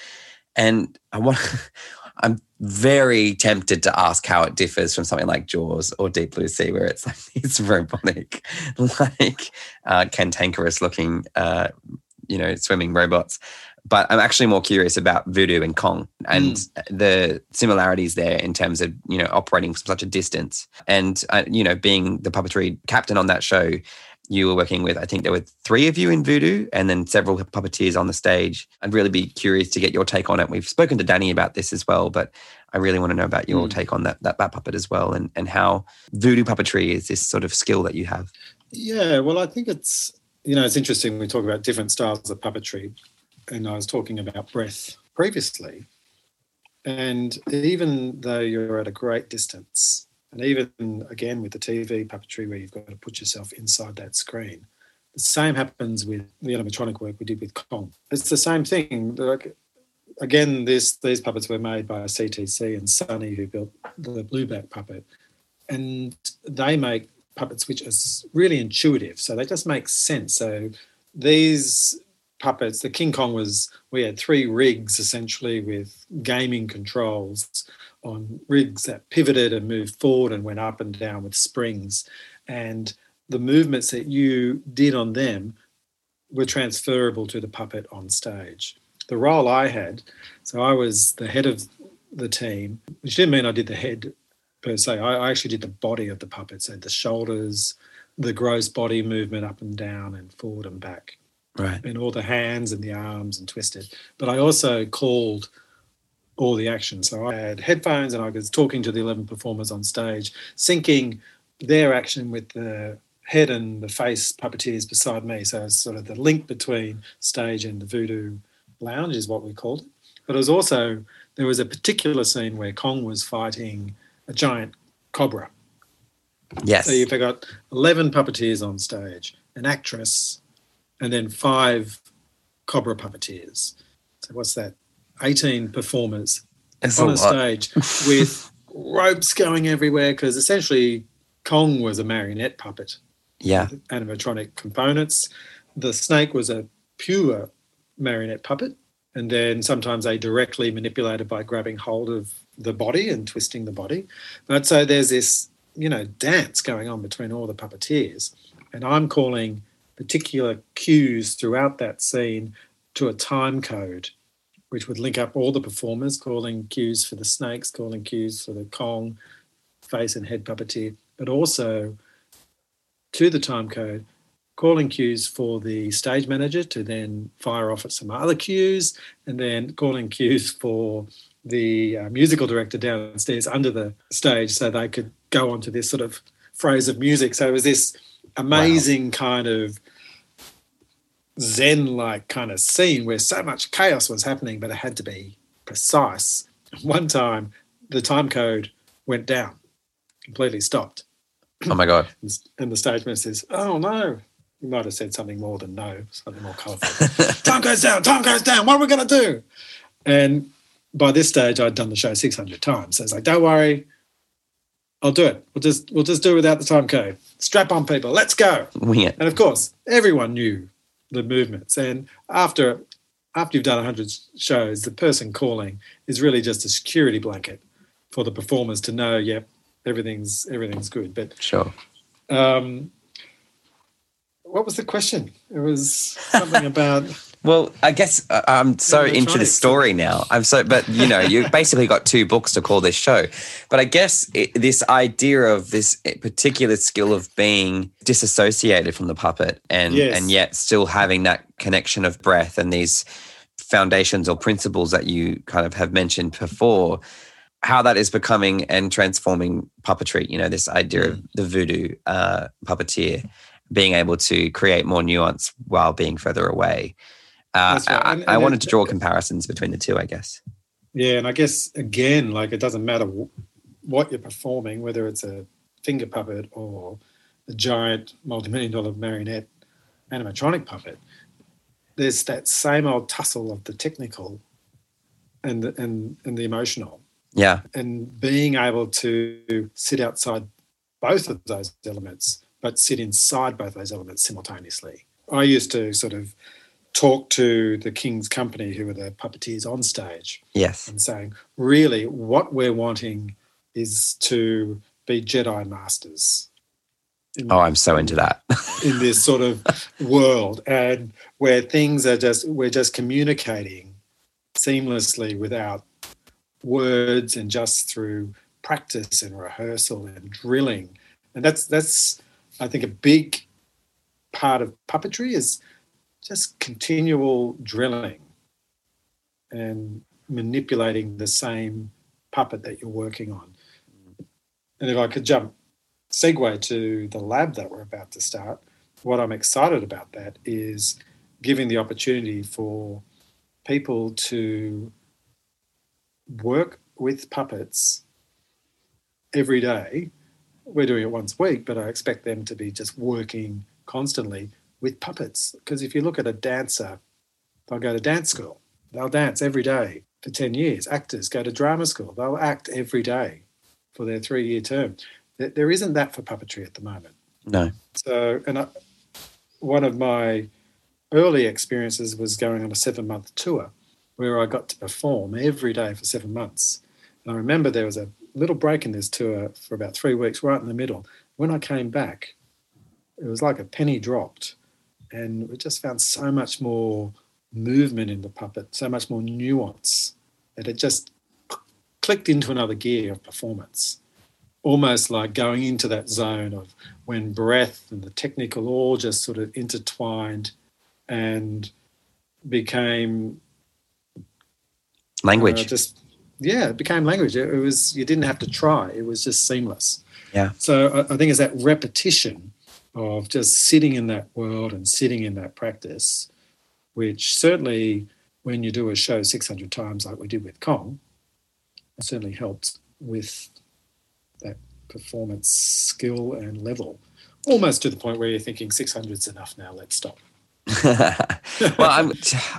S1: And I want, I'm very tempted to ask how it differs from something like Jaws or Deep Blue Sea, where it's like these robotic, like uh, cantankerous looking, uh, you know, swimming robots. But I'm actually more curious about Voodoo and Kong and mm. the similarities there in terms of you know operating from such a distance and uh, you know being the puppetry captain on that show you were working with. I think there were three of you in Voodoo and then several puppeteers on the stage. I'd really be curious to get your take on it. We've spoken to Danny about this as well, but I really want to know about your mm. take on that, that bat puppet as well and, and how Voodoo puppetry is this sort of skill that you have.
S2: Yeah, well, I think it's, you know, it's interesting. We talk about different styles of puppetry, and I was talking about breath previously. And even though you're at a great distance, and even again with the TV puppetry, where you've got to put yourself inside that screen, the same happens with the animatronic work we did with Kong. It's the same thing. Like, again, this these puppets were made by CTC and Sonny, who built the Blueback puppet, and they make puppets which are really intuitive. So they just make sense. So these puppets, the King Kong was we had three rigs essentially with gaming controls on rigs that pivoted and moved forward and went up and down with springs. And the movements that you did on them were transferable to the puppet on stage. The role I had, so I was the head of the team, which didn't mean I did the head per se. I, I actually did the body of the puppet, so the shoulders, the gross body movement up and down and forward and back.
S1: Right.
S2: And all the hands and the arms and twisted. But I also called all the action. So I had headphones and I was talking to the 11 performers on stage, syncing their action with the head and the face puppeteers beside me. So it's sort of the link between stage and the voodoo lounge is what we called it. But it was also, there was a particular scene where Kong was fighting a giant cobra.
S1: Yes.
S2: So you've got 11 puppeteers on stage, an actress, and then five cobra puppeteers. So what's that? 18 performers on a, a stage with ropes going everywhere because essentially Kong was a marionette puppet.
S1: Yeah.
S2: Animatronic components. The snake was a pure marionette puppet. And then sometimes they directly manipulated by grabbing hold of the body and twisting the body. But so there's this, you know, dance going on between all the puppeteers. And I'm calling particular cues throughout that scene to a time code which would link up all the performers, calling cues for the snakes, calling cues for the Kong face and head puppeteer, but also to the time code, calling cues for the stage manager to then fire off at some other cues, and then calling cues for the uh, musical director downstairs under the stage so they could go on to this sort of phrase of music. So it was this amazing wow. kind of zen like kind of scene where so much chaos was happening, but it had to be precise. One time, the time code went down, completely stopped.
S1: Oh my God.
S2: And the stage manager says, Oh no. You might have said something more than no, something more colourful. time goes down, time goes down. What are we going to do? And by this stage, I'd done the show 600 times. So it's like, don't worry, I'll do it. We'll just we'll just do it without the time code. Strap on, people. Let's go.
S1: It.
S2: And of course, everyone knew the movements. And after after you've done 100 shows, the person calling is really just a security blanket for the performers to know, yep, everything's everything's good. But
S1: sure.
S2: Um, what was the question? It was something about
S1: well, I guess uh, I'm so into the story now. I'm so, but you know, you've basically got two books to call this show. But I guess it, this idea of this particular skill of being disassociated from the puppet and yes. and yet still having that connection of breath and these foundations or principles that you kind of have mentioned before. how that is becoming and transforming puppetry. You know, this idea of the voodoo uh, puppeteer being able to create more nuance while being further away. Uh,
S2: right.
S1: I,
S2: And-
S1: I
S2: and
S1: wanted to draw comparisons between the two, I guess.
S2: Yeah, and I guess again, like it doesn't matter w- what you're performing, whether it's a finger puppet or a giant multi-million dollar marionette animatronic puppet. There's that same old tussle of the technical and the, and and the emotional,
S1: Yeah,
S2: and being able to sit outside both of those elements, but sit inside both those elements simultaneously. I used to sort of talk to the King's Company, who were the puppeteers on stage,
S1: yes,
S2: and saying, really, what we're wanting is to be Jedi masters in,
S1: Oh, I'm so into that.
S2: in this sort of world, and where things are just we're just communicating seamlessly without words and just through practice and rehearsal and drilling, and that's that's I think a big part of puppetry is just continual drilling and manipulating the same puppet that you're working on. And if I could jump, segue to the lab that we're about to start, what I'm excited about that is giving the opportunity for people to work with puppets every day. We're doing it once a week, but I expect them to be just working constantly with puppets. Because if you look at a dancer, they'll go to dance school, they'll dance every day for 10 years. Actors go to drama school, they'll act every day for their three year term. There- There isn't that for puppetry at the moment.
S1: no,
S2: So, and I, one of my early experiences was going on a seven month tour where I got to perform every day for seven months. And I remember there was a little break in this tour for about three weeks, right in the middle. When I came back, it was like a penny dropped. And we just found so much more movement in the puppet, so much more nuance that it just clicked into another gear of performance almost like going into that zone of when breath and the technical all just sort of intertwined and became
S1: language.
S2: uh, just yeah, it became language. It, it was you didn't have to try; it was just seamless.
S1: Yeah.
S2: So I, I think it's that repetition of just sitting in that world and sitting in that practice, which certainly when you do a show 600 times like we did with Kong, it certainly helps with that performance skill and level. Almost to the point where you're thinking 600 is enough now, let's stop.
S1: well, I'm,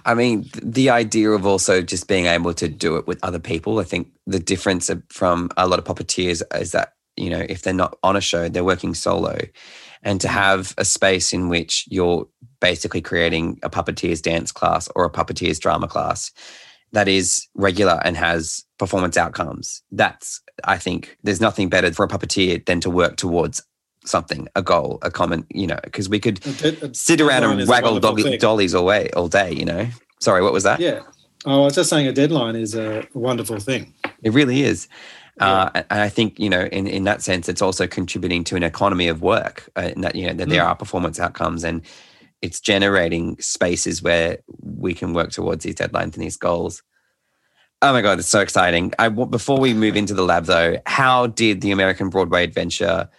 S1: I mean, the idea of also just being able to do it with other people. I think the difference from a lot of puppeteers is that you know if they're not on a show, they're working solo, and to mm. have a space in which you're basically creating a puppeteer's dance class or a puppeteer's drama class that is regular and has performance outcomes. That's I think there's nothing better for a puppeteer than to work towards something, a goal, a common, you know, because we could
S2: A de- a
S1: sit around and waggle
S2: wonderful
S1: doggy,
S2: thing.
S1: dollies away all day, you know. Sorry, what was that?
S2: Yeah. Oh, I was just saying a deadline is a wonderful thing.
S1: It really is.
S2: Yeah.
S1: Uh, and I think you know, in, in that sense, it's also contributing to an economy of work. Uh, that you know that there
S2: Mm.
S1: are performance outcomes, and it's generating spaces where we can work towards these deadlines and these goals. Oh my god, it's so exciting! I before we move into the lab, though, how did the American Broadway adventure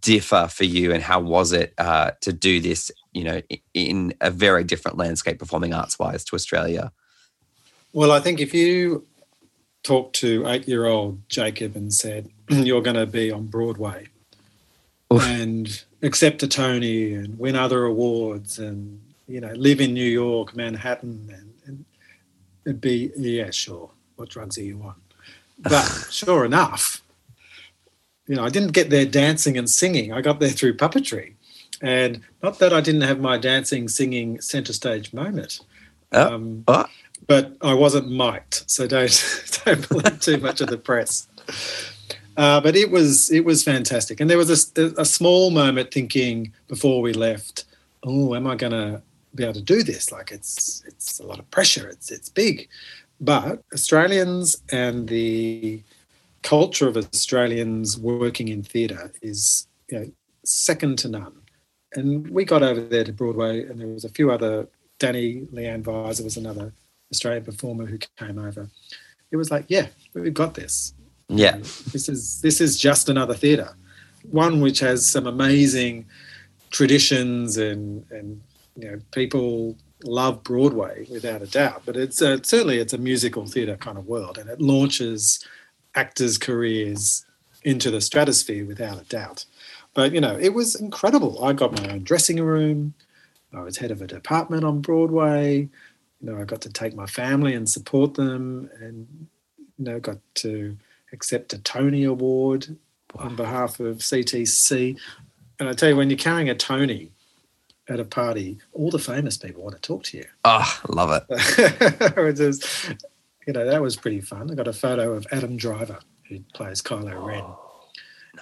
S1: differ for you, and how was it uh, to do this? You know, in a very different landscape, performing arts wise, to Australia.
S2: Well, I think if you talked to eight year old Jacob and said, You're going to be on Broadway
S1: Oof.
S2: and accept a Tony and win other awards and, you know, live in New York, Manhattan, and, and it'd be, yeah, sure. What drugs are you on? But sure enough, you know, I didn't get there dancing and singing. I got there through puppetry. And not that I didn't have my dancing, singing center stage moment.
S1: Oh.
S2: Um,
S1: Oh.
S2: But I wasn't mic'd, so don't don't believe too much of the press. Uh, but it was it was fantastic, and there was a, a small moment thinking before we left, oh, am I going to be able to do this? Like it's it's a lot of pressure. It's it's big, but Australians and the culture of Australians working in theatre is you know second to none. And we got over there to Broadway, and there was a few other. Danny Leanne Visor was another Australian performer who came over. It was like, yeah, we've got this.
S1: Yeah.
S2: This is this is just another theatre, one which has some amazing traditions and and you know people love Broadway without a doubt. But it's uh, certainly it's a musical theatre kind of world, and it launches actors' careers into the stratosphere without a doubt. But you know, it was incredible. I got my own dressing room. I was head of a department on Broadway. You know, I got to take my family and support them, and you know, got to accept a Tony Award wow. on behalf of CTC. And I tell you, when you're carrying a Tony at a party, all the famous people want to talk to you.
S1: Oh, love it.
S2: is, you know, that was pretty fun. I got a photo of Adam Driver, who plays Kylo oh, Ren,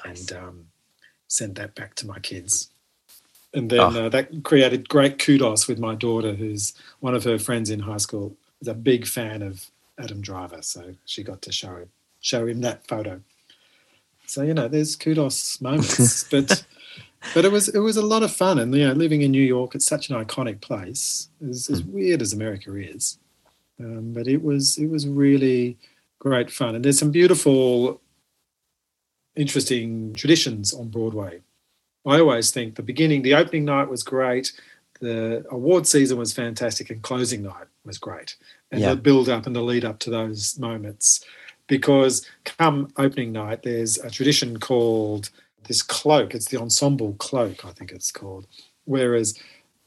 S2: nice. and um, sent that back to my kids. And then oh. uh, that created great kudos with my daughter, who's one of her friends in high school, is a big fan of Adam Driver. So she got to show him, show him that photo. So you know, there's kudos moments, but but it was it was a lot of fun, and you know, living in New York, it's such an iconic place. As, as hmm. weird as America is, um, but it was it was really great fun, and there's some beautiful, interesting traditions on Broadway. I always think the beginning, the opening night was great, the award season was fantastic, and closing night was great, and yeah. the build up and the lead up to those moments. Because come opening night, there's a tradition called this cloak. It's the ensemble cloak, I think it's called. Whereas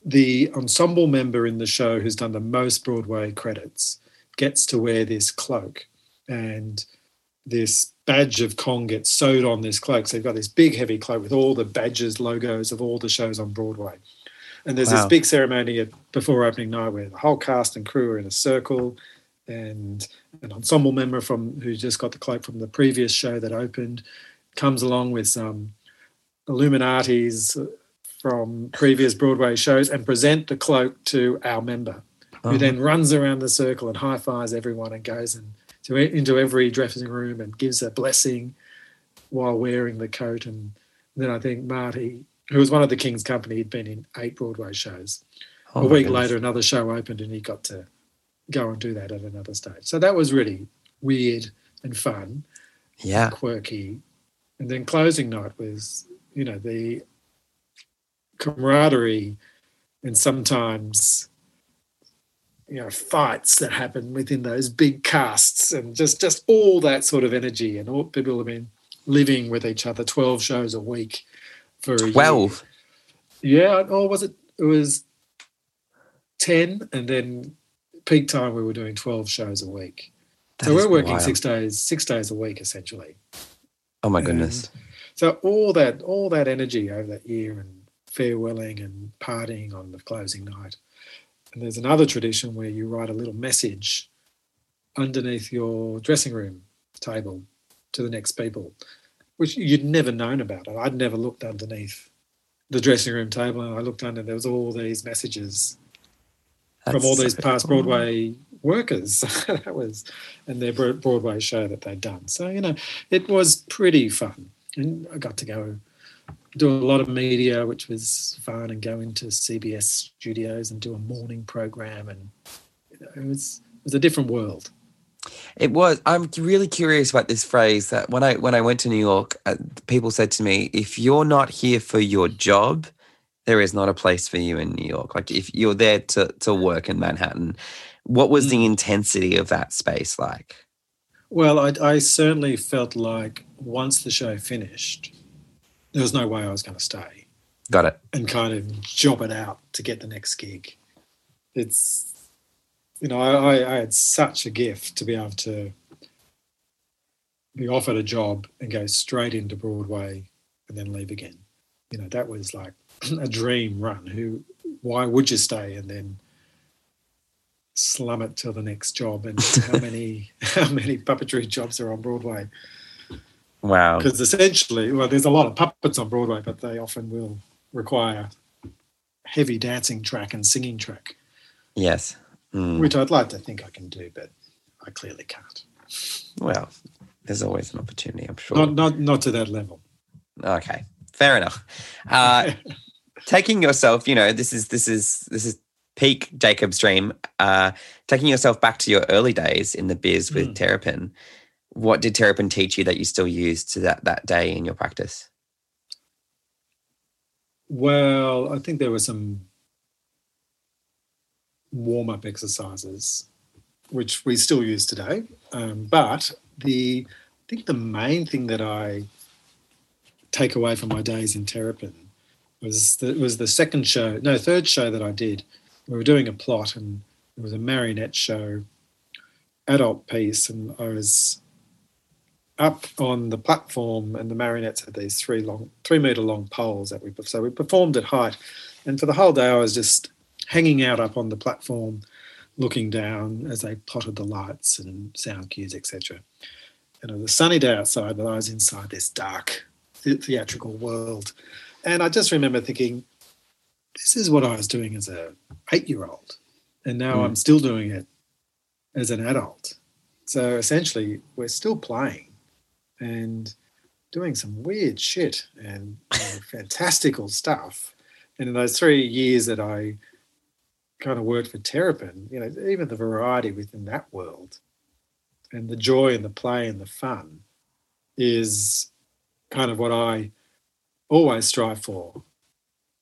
S2: the ensemble member in the show who's done the most Broadway credits gets to wear this cloak. And this badge of Kong gets sewed on this cloak. So you've got this big, heavy cloak with all the badges, logos of all the shows on Broadway. And there's wow. this big ceremony at, before opening night where the whole cast and crew are in a circle and an ensemble member from who just got the cloak from the previous show that opened comes along with some Illuminatis from previous Broadway shows and present the cloak to our member, uh-huh. who then runs around the circle and high fives everyone and goes and to, into every dressing room and gives a blessing while wearing the coat. And then I think Marty, who was one of the King's Company, he'd been in eight Broadway shows. Oh a week later, another show opened and he got to go and do that at another stage. So that was really weird and fun,
S1: yeah,
S2: quirky, and then closing night was, you know, the camaraderie and sometimes you know fights that happen within those big casts and just just all that sort of energy and all people have been living with each other 12 shows a week for
S1: 12
S2: yeah or was it it was 10 and then peak time we were doing 12 shows a week that so we're working wild. six days six days a week essentially
S1: Oh my goodness.
S2: And so all that all that energy over that year and farewelling and partying on the closing night. And there's another tradition where you write a little message underneath your dressing room table to the next people, which you'd never known about. I'd never looked underneath the dressing room table and I looked under there was all these messages That's from all these so past cool. Broadway workers. that was, and their Broadway show that they'd done. So you know, it was pretty fun, and I got to go do a lot of media, which was fun, and go into CBS studios and do a morning program, and you know, it was it was a different world.
S1: It was. I'm really curious about this phrase that when I when I went to New York, uh, people said to me, "If you're not here for your job, there is not a place for you in New York. Like if you're there to to work in Manhattan, what was the mm. intensity of that space like?
S2: Well, I, I certainly felt like once the show finished, there was no way I was going to stay.
S1: Got it.
S2: And kind of job it out to get the next gig. It's, you know, I, I had such a gift to be able to be offered a job and go straight into Broadway and then leave again. You know, that was like a dream run. Who, why would you stay and then slum it till the next job and how many how many puppetry jobs are on Broadway.
S1: Wow.
S2: Because essentially, well, there's a lot of puppets on Broadway, but they often will require heavy dancing track and singing track.
S1: Yes.
S2: Mm. Which I'd like to think I can do, but I clearly can't.
S1: Well, there's always an opportunity, I'm sure.
S2: Not not not to that level.
S1: Okay. Fair enough. Uh, taking yourself, you know, this is this is this is peak Jacob's dream, uh, taking yourself back to your early days in the biz with mm. Terrapin, what did Terrapin teach you that you still use to that, that day in your practice?
S2: Well, I think there were some warm up exercises, which we still use today. Um, but the I think the main thing that I take away from my days in Terrapin was the, was the second show, no, third show that I did. We were doing a plot, and it was a marionette show, adult piece, and I was up on the platform, and the marionettes had these three long, three meter long poles that we so we performed at height, and for the whole day I was just hanging out up on the platform, looking down as they plotted the lights and sound cues, etc. And it was a sunny day outside, but I was inside this dark theatrical world, and I just remember thinking, this is what I was doing as a eight year old, and now mm. I'm still doing it as an adult. So essentially, we're still playing and doing some weird shit and you know, fantastical stuff. And in those three years that I kind of worked for Terrapin, you know, even the variety within that world and the joy and the play and the fun is kind of what I always strive for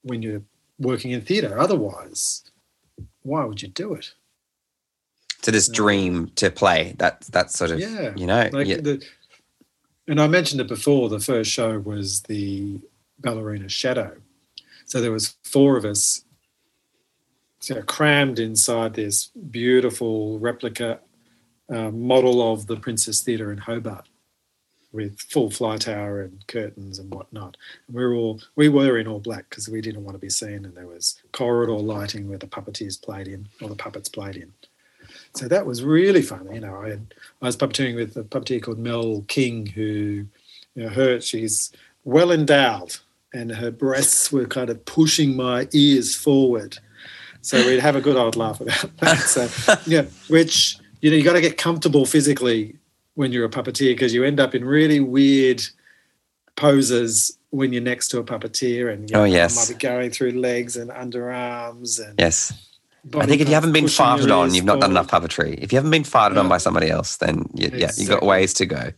S2: when you're working in theatre. Otherwise, why would you do it?
S1: To this uh, dream to play, that that sort of yeah, you know,
S2: like
S1: yeah.
S2: The, and I mentioned it before. The first show was the ballerina shadow, so there was four of us so crammed inside this beautiful replica uh, model of the Princess Theatre in Hobart with full fly tower and curtains and whatnot. And we were all we were in all black because we didn't want to be seen, and there was corridor lighting where the puppeteers played in or the puppets played in. So that was really fun. You know, I had, I was puppeteering with a puppeteer called Mel King, who you know her she's well endowed, and her breasts were kind of pushing my ears forward. So we'd have a good old laugh about that. So yeah, which you know you got to get comfortable physically when you're a puppeteer because you end up in really weird poses when you're next to a puppeteer and you
S1: oh yes
S2: might be going through legs and underarms and
S1: yes I think if you haven't been farted on, you've not done enough puppetry. If you haven't been farted yeah. on by somebody else, then you, exactly. yeah, you've got ways to go.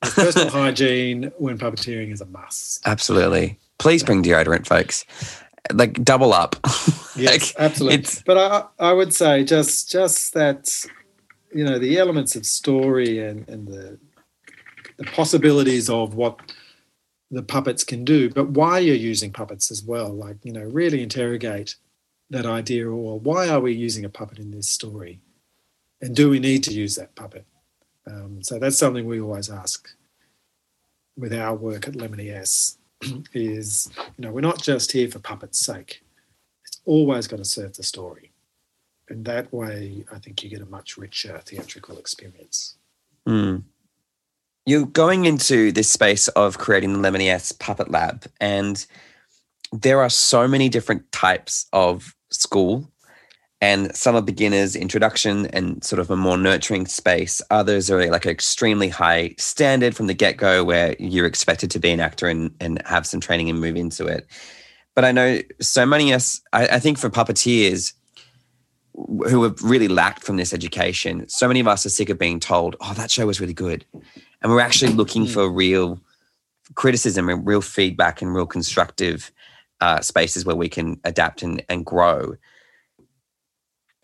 S2: personal hygiene when puppeteering is a must.
S1: Absolutely. Please bring deodorant, folks. Like double up.
S2: Yes, like, absolutely. But I, I would say just just that you know the elements of story and, and the the possibilities of what the puppets can do, but why you're using puppets as well. Like, you know, really interrogate that idea or why are we using a puppet in this story? And do we need to use that puppet? Um, so that's something we always ask with our work at Lemony S is, you know, we're not just here for puppet's sake. It's always got to serve the story and that way I think you get a much richer theatrical experience.
S1: Mm. You're going into this space of creating the Lemony S Puppet Lab, and there are so many different types of school. And some are beginners, introduction, and sort of a more nurturing space. Others are like an extremely high standard from the get go, where you're expected to be an actor and, and have some training and move into it. But I know so many us, I, I think for puppeteers, who have really lacked from this education. So many of us are sick of being told, "Oh, that show was really good," and we're actually looking mm. for real criticism and real feedback and real constructive uh, spaces where we can adapt and, and grow.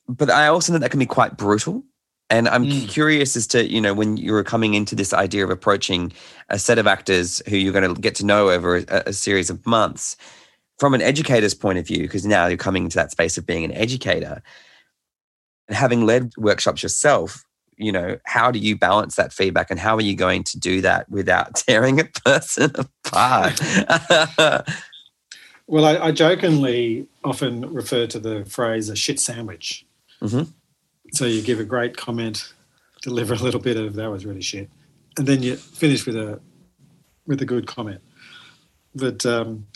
S1: But I also think that can be quite brutal. And I'm mm. curious as to, you know, when you were coming into this idea of approaching a set of actors who you're going to get to know over a, a series of months, from an educator's point of view, because now you're coming into that space of being an educator, and having led workshops yourself, you know, how do you balance that feedback and how are you going to do that without tearing a person apart?
S2: well, I, I, jokingly often refer to the phrase a shit sandwich. Mm-hmm. So you give a great comment, deliver a little bit of that was really shit, and then you finish with a with a good comment. But um,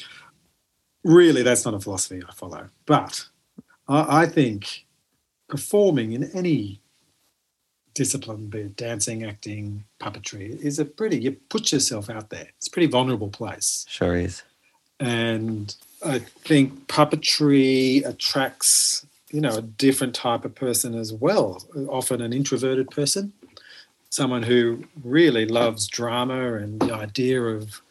S2: really, that's not a philosophy I follow. But I, I think performing in any discipline, be it dancing, acting, puppetry, is a pretty, you put yourself out there. It's a pretty vulnerable place.
S1: Sure is.
S2: And I think puppetry attracts, you know, a different type of person as well, often an introverted person. someone who really loves drama and the idea of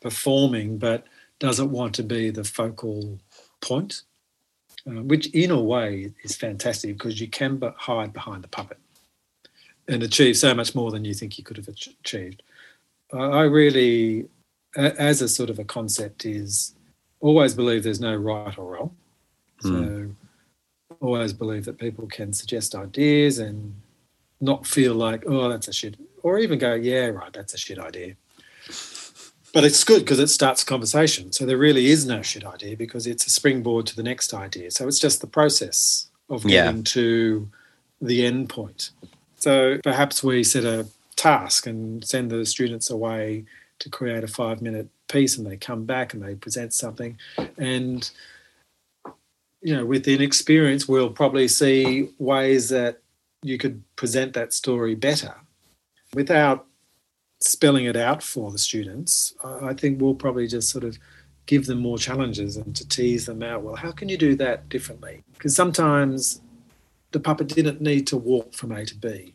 S2: performing, but doesn't want to be the focal point, uh, which in a way is fantastic because you can but hide behind the puppet and achieve so much more than you think you could have achieved. I really, as a sort of a concept, is always believe there's no right or wrong. So mm. always believe that people can suggest ideas and not feel like, oh, that's a shit, or even go, yeah, right, that's a shit idea. But it's good because it starts a conversation. So there really is no shit idea because it's a springboard to the next idea. So it's just the process of getting yeah. to the end point. So perhaps we set a task and send the students away to create a five minute piece and they come back and they present something. And, you know, within experience, we'll probably see ways that you could present that story better without spelling it out for the students. I think we'll probably just sort of give them more challenges and to tease them out. Well, how can you do that differently? Because sometimes the puppet didn't need to walk from A to B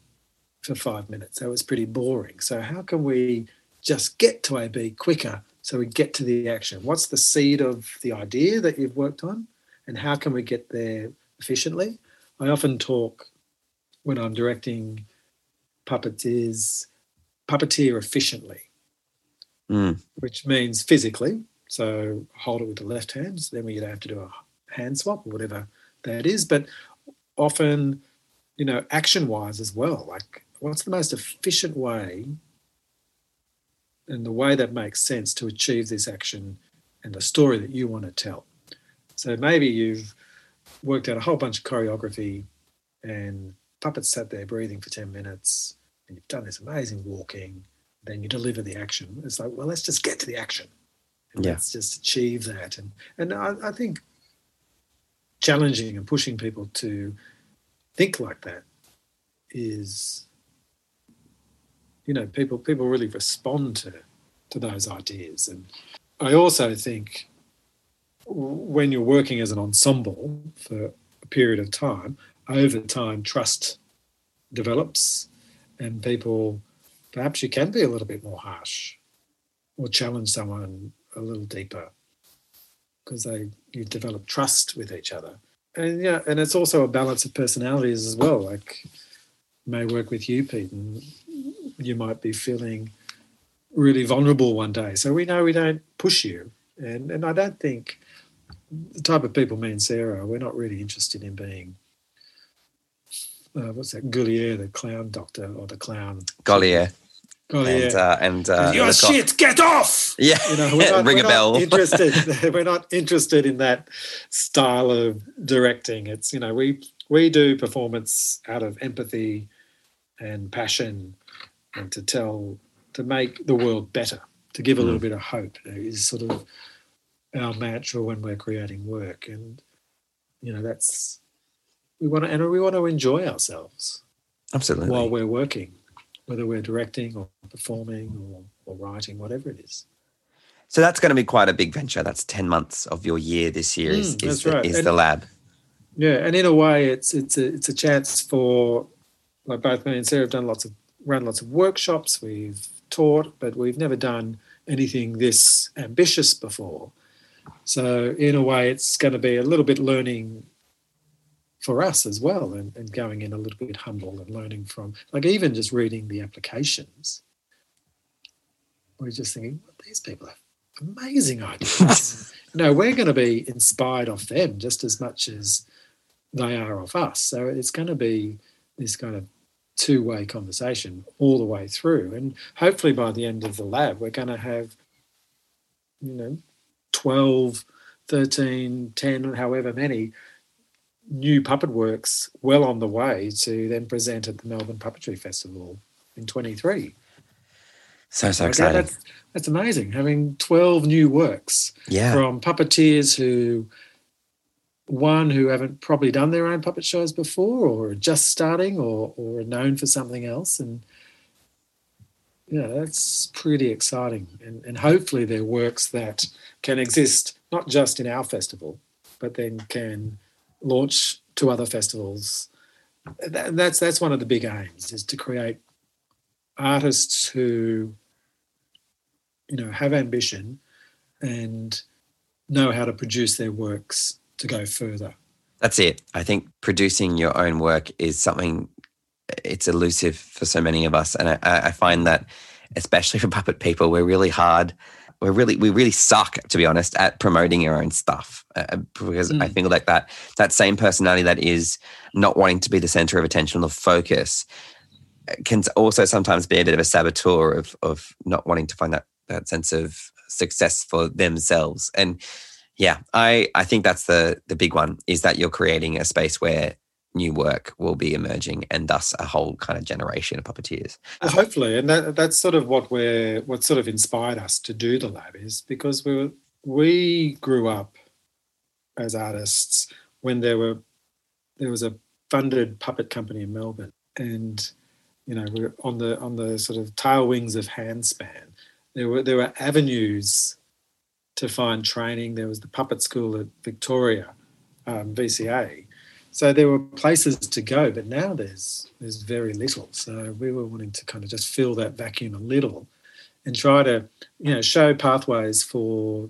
S2: for five minutes. That was pretty boring. So, how can we just get to A, B quicker so we get to the action? What's the seed of the idea that you've worked on? And how can we get there efficiently? I often talk when I'm directing puppets is puppeteer efficiently,
S1: mm.
S2: which means physically. So hold it with the left hand. So then we have to do a hand swap or whatever that is. But often, you know, action wise as well. Like, what's the most efficient way and the way that makes sense to achieve this action and the story that you want to tell? So maybe you've worked out a whole bunch of choreography and puppets sat there breathing for 10 minutes and you've done this amazing walking, then you deliver the action. It's like, well, let's just get to the action. And yeah. Let's just achieve that. And and I, I think challenging and pushing people to think like that is you know people people really respond to to those ideas. And i also think when you're working as an ensemble for a period of time over time trust develops and people perhaps you can be a little bit more harsh or challenge someone a little deeper because they you develop trust with each other. And yeah and it's also a balance of personalities as well. Like may work with you pete and you might be feeling really vulnerable one day so we know we don't push you and and i don't think the type of people me and sarah we're not really interested in being uh, what's that Gaulier, the clown doctor or the clown
S1: Gaulier.
S2: Gaulier.
S1: And uh, and uh,
S2: your shit, get off.
S1: Yeah, you know, we're not,
S2: ring
S1: a bell.
S2: interested. we're not interested in that style of directing. It's you know we we do performance out of empathy and passion, and to tell to make the world better, to give a little mm. bit of hope is sort of our mantra when we're creating work, and you know that's we want to and we want to enjoy ourselves
S1: absolutely.
S2: while we're working whether we're directing or performing or, or writing whatever it is.
S1: So that's going to be quite a big venture. That's 10 months of your year this year is, mm, is, the, right. is the lab.
S2: Yeah and in a way it's it's a it's a chance for like both me and sarah have done lots of run lots of workshops we've taught but we've never done anything this ambitious before. So in a way it's going to be a little bit learning for us as well and, and going in a little bit humble and learning from like even just reading the applications. We're just thinking well, these people have amazing ideas. No, we're going to be inspired off them just as much as they are off us. So it's going to be this kind of two-way conversation all the way through and hopefully by the end of the lab we're going to have you know 12 13 10 however many new puppet works well on the way to then present at the Melbourne Puppetry Festival in 23.
S1: So, so exciting.
S2: That's, that's amazing. Having 12 new works
S1: yeah.
S2: from puppeteers who, one, who haven't probably done their own puppet shows before or are just starting or, or are known for something else. And yeah, that's pretty exciting. And, and hopefully they're works that can exist not just in our festival, but then can launch to other festivals. That, that's that's one of the big aims is to create artists who, you know, have ambition and know how to produce their works to go further.
S1: That's it. I think producing your own work is something it's elusive for so many of us, and I, I find that especially for puppet people, we're really hard. We're really we really suck, to be honest, at promoting your own stuff uh, because mm. I think like that that same personality that is not wanting to be the center of attention or focus uh, can also sometimes be a bit of a saboteur of of not wanting to find that that sense of success for themselves and yeah, I I think that's the the big one is that you're creating a space where new work will be emerging and thus a whole kind of generation of puppeteers.
S2: Hopefully, and that, that's sort of what we're what sort of inspired us to do the lab is because we were, we grew up as artists when there were there was a funded puppet company in Melbourne and you know we're on the on the sort of tail wings of handspan there were there were avenues to find training. There was the puppet school at Victoria, um, VCA. So there were places to go, but now there's there's very little. So we were wanting to kind of just fill that vacuum a little, and try to you know show pathways for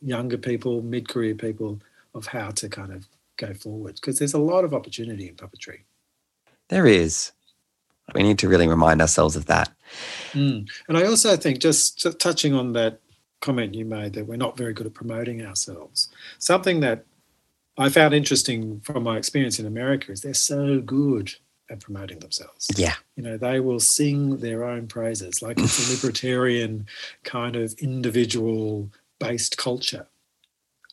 S2: younger people, mid career people, of how to kind of go forward because there's a lot of opportunity in puppetry.
S1: There is. We need to really remind ourselves of that.
S2: Mm. And I also think just touching on that comment you made that we're not very good at promoting ourselves. Something that I found interesting from my experience in America is they're so good at promoting themselves.
S1: Yeah.
S2: You know, they will sing their own praises like it's a libertarian kind of individual based culture.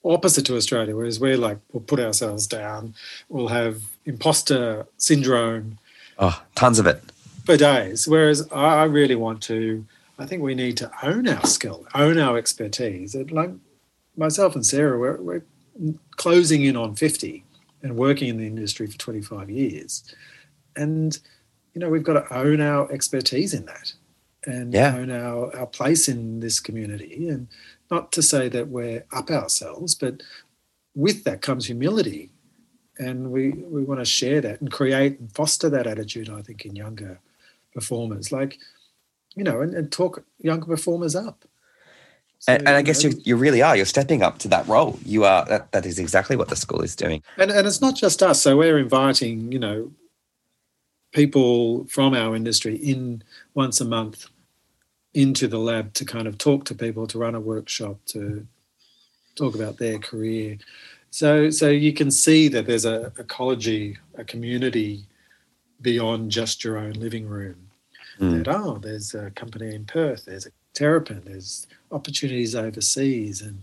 S2: Opposite to Australia, whereas we're like, we'll put ourselves down, we'll have imposter syndrome.
S1: Oh, tons of it.
S2: For days. Whereas I really want to I think we need to own our skill, own our expertise. It, like myself and Sarah, we're, we're closing in on 50 and working in the industry for 25 years. And, you know, we've got to own our expertise in that and yeah. own our, our place in this community. And not to say that we're up ourselves, but with that comes humility. And we, we want to share that and create and foster that attitude, I think, in younger performers. Like, you know, and, and talk younger performers up.
S1: So, and, and, I guess you, you really are. You're stepping up to that role. You are. That, that is exactly what the school is doing.
S2: And and it's not just us. So we're inviting, you know, people from our industry in once a month into the lab to kind of talk to people, to run a workshop, to talk about their career. So so you can see that there's a ecology, a community beyond just your own living room mm. that oh, there's a company in Perth, there's a Terrapin, there's opportunities overseas, and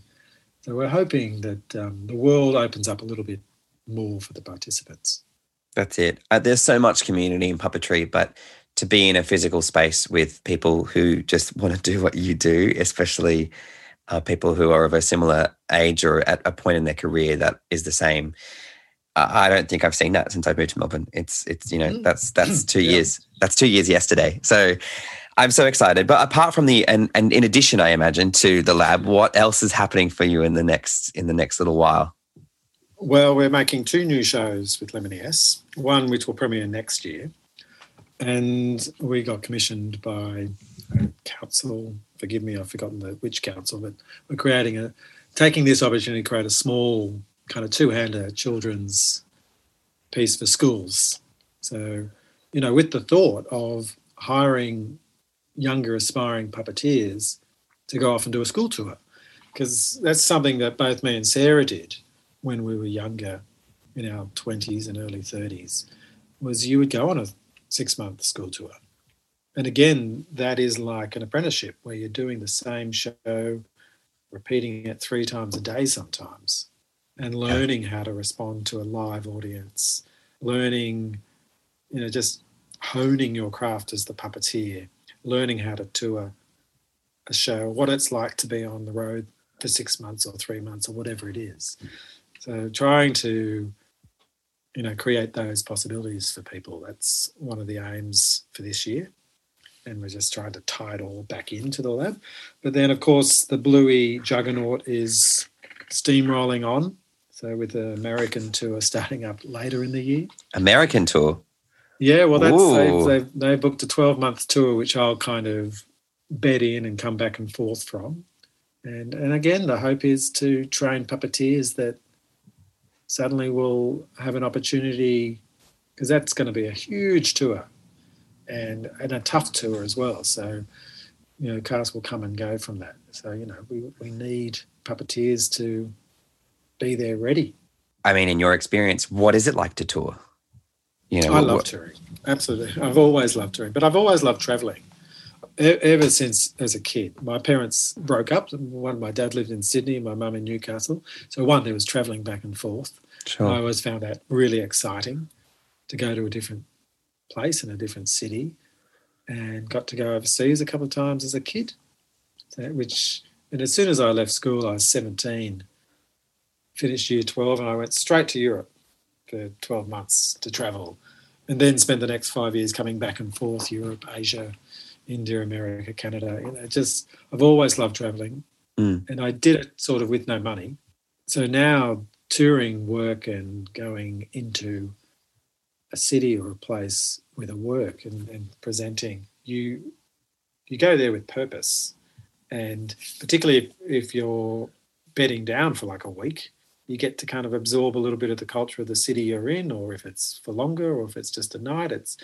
S2: so we're hoping that um, the world opens up a little bit more for the participants.
S1: That's it. Uh, there's so much community in puppetry, but to be in a physical space with people who just want to do what you do, especially uh, people who are of a similar age or at a point in their career that is the same. I don't think I've seen that since I moved to Melbourne. It's it's you know mm. that's that's two yeah. years. That's two years yesterday. So I'm so excited. But apart from the and and in addition, I imagine to the lab, what else is happening for you in the next in the next little while?
S2: Well, we're making two new shows with Lemony S. One which will premiere next year, and we got commissioned by a council. Forgive me, I've forgotten the which council, but we're creating a taking this opportunity to create a small kind of two-hander children's piece for schools. So, you know, with the thought of hiring younger aspiring puppeteers to go off and do a school tour, because that's something that both me and Sarah did when we were younger, in our 20s and early 30s, was you would go on a six-month school tour. And again, that is like an apprenticeship where you're doing the same show, repeating it three times a day sometimes and learning how to respond to a live audience, learning, you know, just honing your craft as the puppeteer, learning how to tour a show, what it's like to be on the road for six months or three months or whatever it is. Mm. So trying to, you know, create those possibilities for people. That's one of the aims for this year. And we're just trying to tie it all back into the lab. But then, of course, the Bluey juggernaut is steamrolling on. So with the American tour starting up later in the year.
S1: American tour.
S2: Yeah, well, that's
S1: Ooh.
S2: they've, they've, they booked a 12 month tour, which I'll kind of bed in and come back and forth from. And, and again, the hope is to train puppeteers that suddenly will have an opportunity because that's going to be a huge tour and, and a tough tour as well. So, you know, cast will come and go from that. So, you know, we, we need puppeteers to be there ready.
S1: I mean, in your experience, what is it like to tour? You know,
S2: I love
S1: what-
S2: touring. Absolutely. I've always loved touring, but I've always loved traveling. E- Ever since as a kid, my parents broke up. One, my dad lived in Sydney, my mum in Newcastle. So one, there was traveling back and forth. I always found that really exciting to go to a different place in a different city, and got to go overseas a couple of times as a kid. So, which and as soon as I left school, I was seventeen, finished year twelve, and I went straight to Europe for twelve months to travel, and then spent the next five years coming back and forth Europe, Asia, India, America, Canada. You know, just I've always loved traveling,
S1: Mm.
S2: and I did it sort of with no money. So now touring work and going into a city or a place with a work and, and presenting, you you go there with purpose, and particularly if, if you're bedding down for like a week, you get to kind of absorb a little bit of the culture of the city you're in, or if it's for longer, or if it's just a night. It's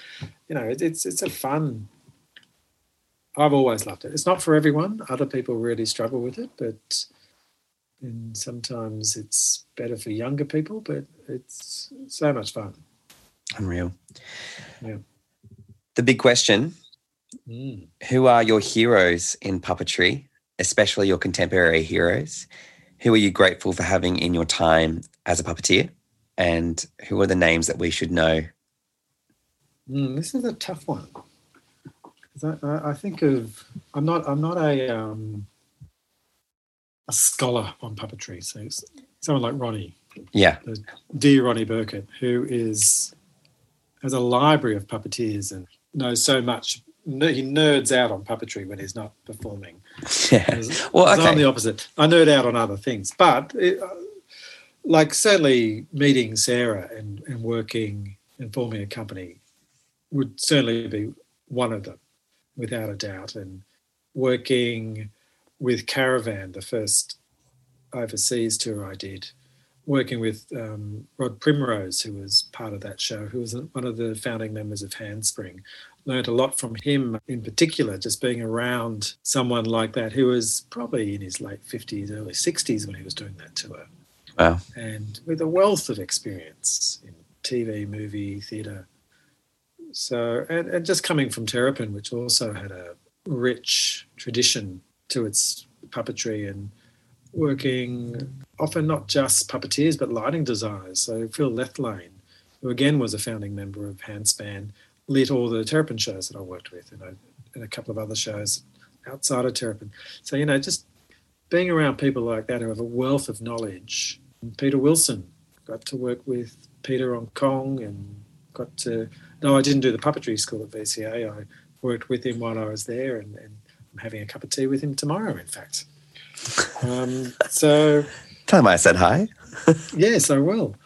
S2: you know it, it's it's a fun. I've always loved it. It's not for everyone. Other people really struggle with it, but and sometimes it's better for younger people. But it's so much fun.
S1: Unreal.
S2: Yeah.
S1: The big question
S2: Mm.
S1: Who are your heroes in puppetry, especially your contemporary heroes? Who are you grateful for having in your time as a puppeteer? And who are the names that we should know?
S2: Mm, this is a tough one. I, I, think of I'm not I'm not a um, a scholar on puppetry. So someone like Ronnie,
S1: Yeah.
S2: dear Ronnie Burkett, who is has a library of puppeteers and knows so much. He nerds out on puppetry when he's not performing. Whereas-
S1: well,
S2: whereas I'm
S1: okay.
S2: the opposite. I nerd out on other things, but it, uh, like certainly meeting Sarah and, and working and forming a company would certainly be one of them, without a doubt. And working with Caravan, the first overseas tour I did, working with um, Rod Primrose, who was part of that show, who was one of the founding members of Handspan. Learned a lot from him in particular, just being around someone like that who was probably in his late 50s, early 60s when he was doing that tour.
S1: Wow.
S2: And with a wealth of experience in TV, movie, theatre. So, and, and just coming from Terrapin, which also had a rich tradition to its puppetry and working often not just puppeteers but lighting designers. So Phil Lethlean, who again was a founding member of Handspan, lit all the Terrapin shows that I worked with, and, I, and a couple of other shows outside of Terrapin. So you know, just being around people like that who have a wealth of knowledge. Peter Wilson got to work with Peter on Kong and got to. No, I didn't do the puppetry school at VCA. I worked with him while I was there, and, and I'm having a cup of tea with him tomorrow. In fact. Um, so
S1: Tell him I said hi.
S2: yes, I will.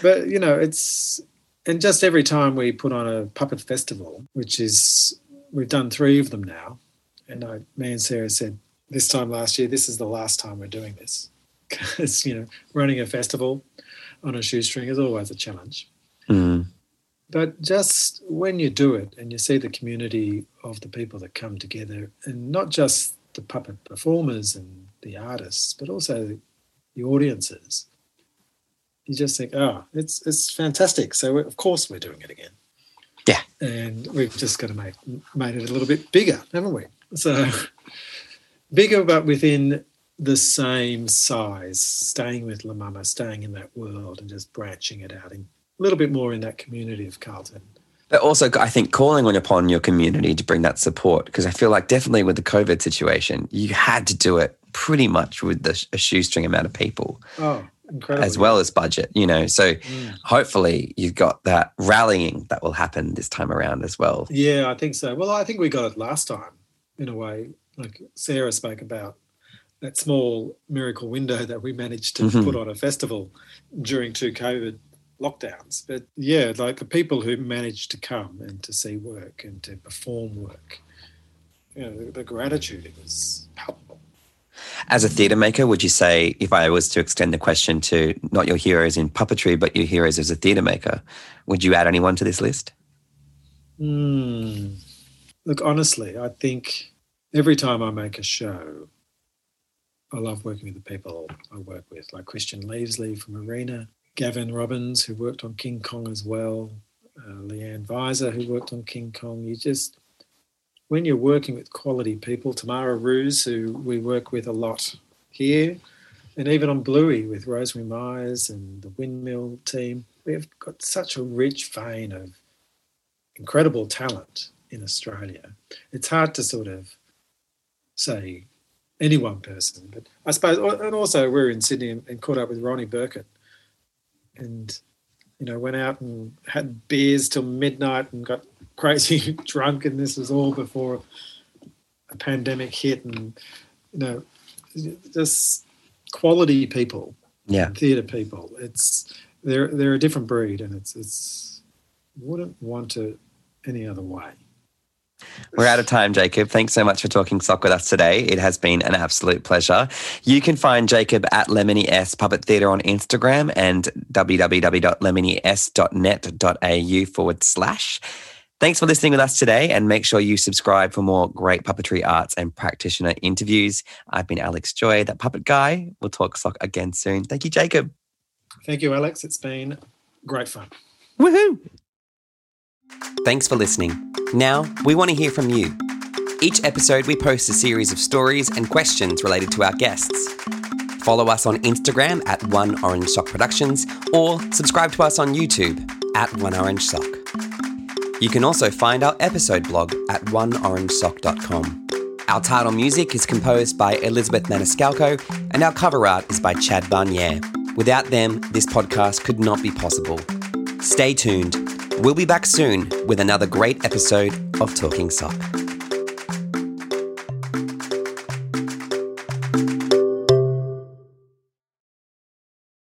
S2: But you know, it's and just every time we put on a puppet festival, which is we've done three of them now, and I, me and Sarah said this time last year, this is the last time we're doing this because you know running a festival on a shoestring is always a challenge.
S1: Mm.
S2: But just when you do it and you see the community of the people that come together, and not just the puppet performers and the artists, but also the, the audiences, you just think, oh, it's it's fantastic. So of course we're doing it again.
S1: Yeah.
S2: and we've just got to make made it a little bit bigger, haven't we? So bigger, but within the same size, staying with La Mama, staying in that world, and just branching it out in a little bit more in that community of Carlton.
S1: But also, I think calling on upon your community to bring that support, because I feel like definitely with the COVID situation, you had to do it pretty much with the, a shoestring amount of people,
S2: Oh, incredible!
S1: as well as budget, you know. So
S2: Mm.
S1: hopefully you've got that rallying that will happen this time around as well.
S2: Yeah, I think so. Well, I think we got it last time in a way. Like Sarah spoke about that small miracle window that we managed to
S1: Mhm.
S2: put on a festival during two COVID lockdowns. But yeah, like the people who managed to come and to see work and to perform work, you know, the, the gratitude it was palpable.
S1: As a theatre maker, would you say, if I was to extend the question to not your heroes in puppetry, but your heroes as a theatre maker, would you add anyone to this list?
S2: Mm. Look, honestly, I think every time I make a show, I love working with the people I work with, like Christian Leavesley from Arena, Gavin Robbins, who worked on King Kong as well, uh, Leanne Visor, who worked on King Kong. You just, when you're working with quality people, Tamara Rewse, who we work with a lot here, and even on Bluey with Rosemary Myers and the Windmill team, we've got such a rich vein of incredible talent in Australia. It's hard to sort of say any one person, but I suppose, and also we're in Sydney and, caught up with Ronnie Burkett, and you know went out and had beers till midnight and got crazy drunk, and this was all before a pandemic hit, and you know just quality people,
S1: yeah,
S2: theatre people. It's they're they're a different breed, and it's it's wouldn't want it any other way.
S1: We're out of time, Jacob. Thanks so much for talking sock with us today. It has been an absolute pleasure. You can find Jacob at Lemony S Puppet Theatre on Instagram and www.lemonyes.net.au forward slash. Thanks for listening with us today and make sure you subscribe for more great puppetry arts and practitioner interviews. I've been Alex Joy, that puppet guy. We'll talk sock again soon. Thank you, Jacob.
S2: Thank you, Alex. It's been great fun.
S1: Woohoo! Thanks for listening. Now, we want to hear from you. Each episode, we post a series of stories and questions related to our guests. Follow us on Instagram at One Orange Sock Productions or subscribe to us on YouTube at One Orange Sock. You can also find our episode blog at oneorangesock.com. Our title music is composed by Elizabeth Maniscalco and our cover art is by Chad Barnier. Without them, this podcast could not be possible. Stay tuned We'll be back soon with another great episode of Talking Sock.